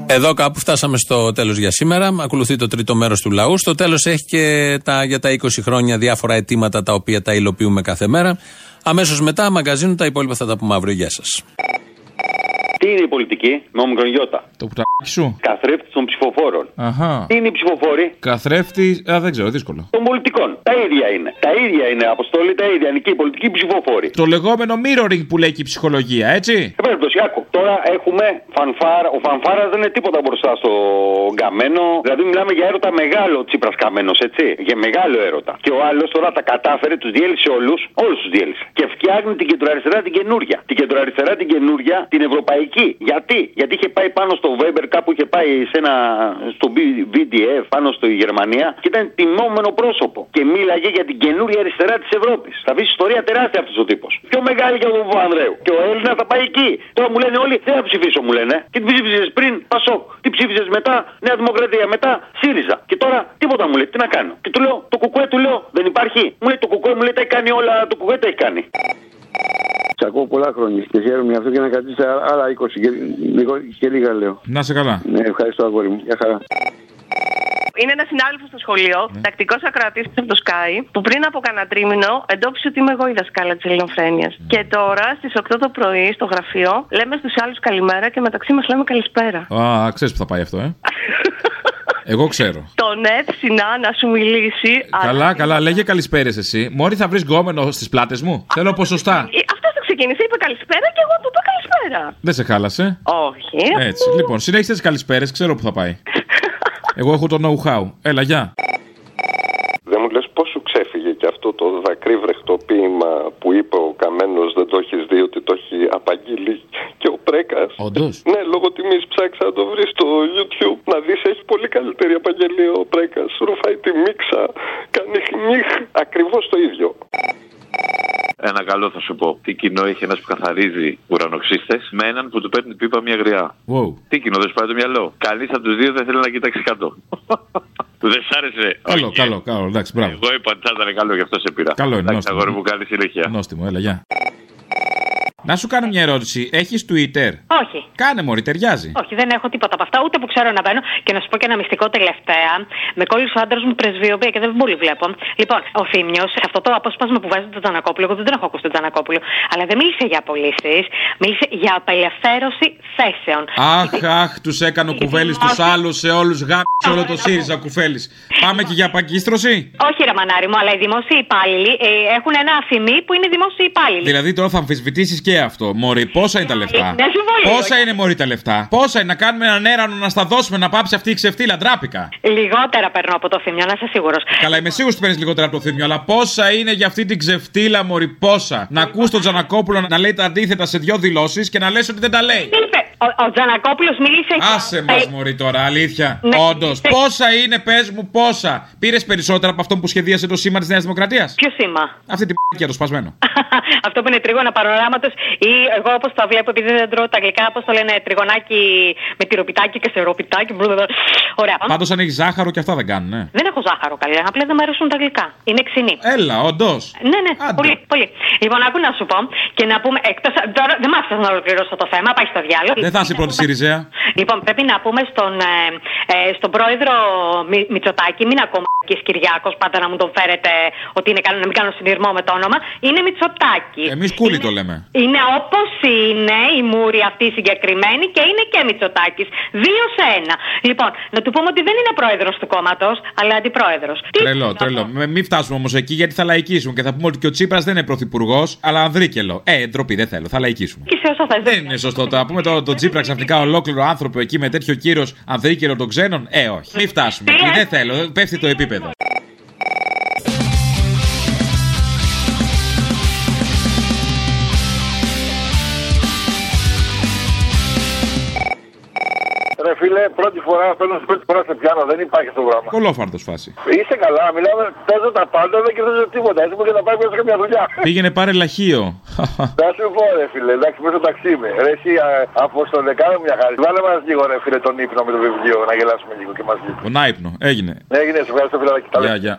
Εδώ κάπου φτάσαμε στο τέλος για σήμερα. Ακολουθεί το τρίτο μέρος του λαού. Στο τέλος έχει και τα, για τα 20 χρόνια διάφορα αιτήματα τα οποία τα υλοποιούμε κάθε μέρα. Αμέσως μετά, μαγκαζίνου, τα υπόλοιπα θα τα πούμε αύριο. Γεια σας. Τι είναι η πολιτική, με ομικρονιώτα. Το πουτάκι σου. Καθρέφτη των ψηφοφόρων. Αχα. Τι είναι οι ψηφοφόροι Καθρέφτη. Α, δεν ξέρω, δύσκολο. των πολιτικών. Τα ίδια είναι. Τα ίδια είναι. Αποστολή τα ίδια. Είναι και οι πολιτικοί ψηφοφόροι. Το λεγόμενο mirroring που λέει και η ψυχολογία, έτσι. Σε περίπτωση, άκου. Τώρα έχουμε φανφάρα. Ο φανφάρας δεν είναι τίποτα μπροστά στο καμένο. Δηλαδή, μιλάμε για έρωτα μεγάλο τσίπρας καμένος, έτσι. Για μεγάλο έρωτα. Και ο άλλος τώρα τα κατάφερε, τους διέλυσε όλους. Όλους τους διέλυσε. Και φτιάχνει την κεντροαριστερά την καινούρια. Την κεντροαριστερά την καινούρια, την ευρωπαϊκή. Γιατί; Γιατί είχε πάει πάνω στο Weber, κάπου είχε πάει σε ένα, στο VDF, πάνω στη Γερμανία και ήταν τιμόμενο πρόσωπο. Και μίλαγε για την καινούρια αριστερά της Ευρώπης. Θα βρει ιστορία τεράστια αυτός ο τύπος. Πιο μεγάλη και από τον Παπανδρέου. Και ο Έλληνας θα πάει εκεί. Τώρα μου λένε όλοι, δεν θα ψηφίσω, μου λένε. Και τι ψήφιζε πριν, Πασόκ; Τι ψήφιζε μετά, Νέα Δημοκρατία. Μετά, ΣΥΡΙΖΑ. Και τώρα τίποτα μου λέει, τι να κάνω. Και του λέω, το κουκουέ του λέω, δεν υπάρχει. Μου λέει το κουκουέ μου λέει τα έχει κάνει όλα, το κουκουέ τα έχει κάνει. Σε ακούω πολλά χρόνια και χαίρομαι γι' αυτό και να κρατήσετε άλλα 20 και, λίγο, και λίγα λέω. Να σε καλά. Ναι, ευχαριστώ αγόρι μου. Γεια χαρά. Είναι ένας συνάδελφος στο σχολείο, Ναι. τακτικός ακροατής από το Sky, που πριν από κανένα τρίμηνο εντόπισε ότι είμαι εγώ η δασκάλα της ελληνοφρένειας. Ναι. Και τώρα στις 8 το πρωί στο γραφείο λέμε στους άλλους καλημέρα και μεταξύ μας λέμε καλησπέρα. Α, ξέρεις που θα πάει αυτό, ε; Εγώ ξέρω. Τον εύσηνα να σου μιλήσει. Καλά, καλά, λέγε καλησπέρες εσύ. Μόλι θα βρεις γκόμενο στις πλάτες μου; Θέλω ποσοστά. Αυτό το ξεκίνησε, είπε καλησπέρα και εγώ του είπα καλησπέρα. Δεν σε χάλασε. Όχι. Έτσι. Λοιπόν, συνέχισε τις καλησπέρες, ξέρω που θα πάει. Εγώ έχω το know-how. Έλα, γεια. Δεν μου λες πώς σου ξέφυγε και αυτό το δακρύβρεχτο ποίημα που είπε ο Καμένος δεν το έχεις δει ότι το έχει απαγγείλει και ο Πρέκας. Όντως. Ναι, λόγω τιμής ψάξα να το βρεις στο YouTube. Να δεις έχει πολύ καλύτερη απαγγελία ο Πρέκας. Ρουφάει τη μίξα, κάνει χνίχ, ακριβώς το ίδιο. Ένα καλό θα σου πω. Τι κοινό έχει ένας που καθαρίζει ουρανοξύστες με έναν που του παίρνει πίπα μια γριά; Wow. Τι κοινό δεν σου πάει το μυαλό; Κανείς από τους δύο δεν θέλει να κοιτάξει κάτω. Δεν σ' άρεσε; Καλό, καλό, καλό. Εντάξει, μπράβο. Εγώ είπα ότι θα ήταν καλό, γι' αυτό σε πήρα. Καλό είναι, Εντάξει, νόστιμο. αγόρι μου, καλή συνέχεια. Νόστιμο, έλα, γεια. Να σου κάνω μια ερώτηση. Έχεις Twitter; Όχι. Κάνε μωρή, ταιριάζει. Όχι, δεν έχω τίποτα από αυτά, ούτε που ξέρω να μπαίνω. Και να σου πω και ένα μυστικό τελευταία. Με κόλλησε ο άντρας μου πρεσβειοποίηση και δεν πολύ βλέπω. Λοιπόν, ο Θήμιος, σε αυτό το απόσπασμα που βάζει τον Τζανακόπουλο, εγώ δεν έχω ακούσει τον Τζανακόπουλο, αλλά δεν μίλησε για απολύσει, μίλησε για απελευθέρωση θέσεων. Αχ, αχ, τους έκανε ο κουβέλης τους άλλους σε όλους γάμισε όλο το ΣΥΡΙΖΑ κουφέλη. Πάμε και για παγκίστρωση. Όχι, ρε μανάρι μου, αλλά οι δημόσιοι υπάλληλοι ε, έχουν ένα αφημί που είναι δημόσιοι υπάλληλοι. Δηλαδή τώρα θα αμφισβητήσεις και και αυτό. Μωρή, πόσα είναι τα λεφτά; Ναι, συμβόλαιο. Πόσα είναι μωρή τα λεφτά; Πόσα είναι να κάνουμε έναν έρανο να στα δώσουμε να πάψει αυτή η ξεφτύλα. Ντράπηκα; Λιγότερα παίρνω από το θύμιο, να είσαι σίγουρος. Καλά, είμαι σίγουρος ότι παίρνεις λιγότερα από το θύμιο, αλλά πόσα είναι για αυτή την ξεφτύλα, Μωρή, πόσα; Να ακούς τον Τζανακόπουλο να λέει τα αντίθετα σε δύο δηλώσεις και να λες ότι δεν τα λέει. Ο, ο Τζανακόπουλος μίλησε. Άσε μας, Μωρή τώρα, αλήθεια. Ναι. Όντως, πόσα είναι, πες μου, πόσα. Πήρες περισσότερα από αυτό που σχεδίασε το σήμα της Νέας Δημοκρατίας; Ποιο σήμα; Αυτή την για το σπασμένο. Αυτό που είναι τρίγωνα παροράματος ή εγώ όπως τα βλέπω, επειδή δεν τρώω τα αγγλικά, πώς το λένε, τριγωνάκι με τυροπιτάκι και σεροπιτάκι. μπλου, Ωραία. Πάντως αν έχεις ζάχαρο και αυτά δεν κάνουν, ναι. Δεν έχω ζάχαρο καλή, απλά δεν μου αρέσουν τα αγγλικά. Είναι ξινή. Έλα, όντως. Ναι, ναι, πολύ, πολύ. Λοιπόν, άκου να σου πω και να πούμε. Εκτός, τώρα δεν μ' άφησες να ολοκληρώσω το θέμα, πάει στο διάλογο. Δεν θα είσαι πρώτη Σιριζέα. Λοιπόν, πρέπει να πούμε στον, ε, ε, στον πρόεδρο Μι, Μητσοτάκη, μην ακόμα και Κυριάκος, πάντα να μου τον φέρετε ότι είναι καλό να μην κάνω συνειρμό με το όνομα. Είναι Μητσοτάκη. Εμείς κούλι το λέμε. Είναι όπως είναι η μούρη αυτή συγκεκριμένη και είναι και Μητσοτάκης. Δύο σε ένα. Λοιπόν, να του πούμε ότι δεν είναι πρόεδρος του κόμματος, αλλά αντιπρόεδρος. Τρελό, τρελό. Με- Μην φτάσουμε όμως εκεί γιατί θα λαϊκίσουμε και θα πούμε ότι και ο Τσίπρας δεν είναι πρωθυπουργός, αλλά ανδρίκελο. Ε, ντροπή, δεν θέλω, θα λαϊκίσουμε. Και σε όσο θες. Δεν είναι σωστό. Το να πούμε τώρα τον Τσίπρα ξαφνικά ολόκληρο άνθρωπο εκεί με τέτοιο κύρος ανδρίκελο των ξένων. Ε, όχι. Μην φτάσουμε εκεί. Δεν θέλω. Πέφτει το επίπεδο. Φίλε, πρώτη φορά παίρνω πρώτη φορά σε πιάνω, δεν υπάρχει αυτό το πράγμα. Κολόφαρτος φάση. Είσαι καλά, μιλάμε, παίζω τα πάντα, δεν κερδίζω τίποτα. Έτσι μου και να πάει μέσα σε καμιά δουλειά. Πήγαινε πάρε λαχείο. Να σου πω, ρε φίλε, εντάξει, μέσα στο ταξί είμαι. Ρε, εσύ α, από στο δεκάδο μια χάρη. Βάλε μας λίγο, ρε φίλε, τον ύπνο με το βιβλίο, να γελάσουμε λίγο και μαζί. Τον άϊπνο. Έγινε. Έγινε, σε ευχαριστώ, φιλαράκι. Τα Γεια, λέμε. γεια.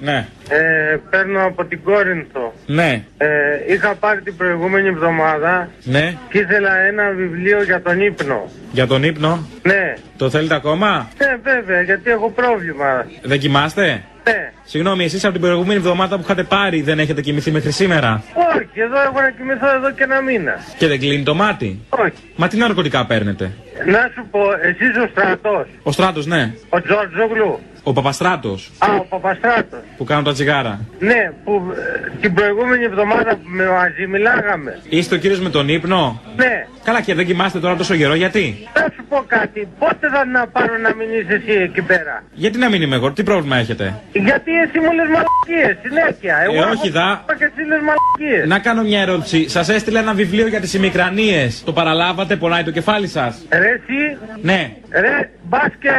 Ναι. Ε, παίρνω από την Κόρινθο. Ναι. Ε, είχα πάρει την προηγούμενη εβδομάδα Ναι. και ήθελα ένα βιβλίο για τον ύπνο. Για τον ύπνο; Ναι. Το θέλετε ακόμα; Ναι, βέβαια, γιατί έχω πρόβλημα. Δεν κοιμάστε; Ναι. Συγγνώμη, εσείς από την προηγούμενη εβδομάδα που είχατε πάρει δεν έχετε κοιμηθεί μέχρι σήμερα; Όχι, εδώ έχω να κοιμηθώ εδώ και ένα μήνα. Και δεν κλείνει το μάτι; Όχι. Μα τι ναρκωτικά παίρνετε; Να σου πω, εσύ ο στρατός, Ο στράτος, ναι. ο Τζορτζογλου. Ο Παπαστράτος Α, ο Παπαστράτος. που κάνουν τα τσιγάρα. Ναι, που ε, την προηγούμενη εβδομάδα που με μαζί μιλάγαμε. Είστε ο κύριος με τον ύπνο; Ναι. Καλά και δεν κοιμάστε τώρα τόσο καιρό, γιατί; Να σου πω κάτι, πότε θα να πάρω να μην είσαι εσύ εκεί πέρα; Γιατί να μην είμαι εγώ, τι πρόβλημα έχετε; Γιατί εσύ μου λες μαλακίες συνέχεια. Εγώ Ε, έχω όχι, δα. πρόβλημα Και εσύ λες μαλακίες. Να κάνω μια ερώτηση. Σας έστειλα ένα βιβλίο για τις ημικρανίες. Το παραλάβατε, πονάει το κεφάλι σας; Ρε εσύ, Ναι. ρε, μπας και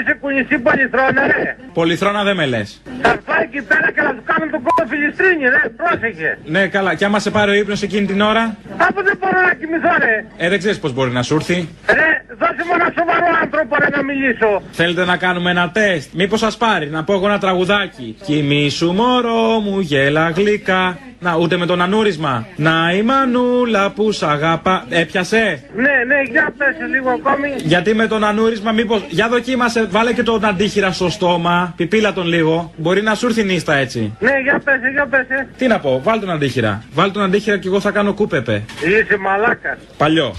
είσαι κουνησί πολυθρόνα ρε. Πολυθρόνα δεν με λες. Θα πάει εκεί πέρα και να σου κάνουν τον κόλλο φιλιστρίνη ρε, πρόσεχε. Ναι, καλά. Και άμα σε πάρει ο ύπνος εκείνη την ώρα; Από δεν μπορώ να κοιμηθώ ρε. Ε, δεν ξέρεις πώς μπορεί να σου έρθει. Ρε, δώσε μου ένα σοβαρό άνθρωπο ρε να μιλήσω. Θέλετε να κάνουμε ένα τεστ; Μήπως σας πάρει να πω εγώ ένα τραγουδάκι; Κοιμήσου μωρό μου γέλα γλυκά. Να, ούτε με τον ανούρισμα. Να η μανούλα που σ' αγαπά. Έπιασε; Ναι, ναι, για πες λίγο ακόμη. Γιατί με τον ανούρισμα, μήπως. Για δοκίμασε, βάλε και τον αντίχειρα στο στόμα. Πιπίλα τον λίγο. Μπορεί να σου έρθει νύστα έτσι. Ναι, για πες, για πες. Τι να πω, βάλ τον αντίχειρα. Βάλ τον αντίχειρα και εγώ θα κάνω κούπεπε. Είσαι μαλάκας. Παλιό.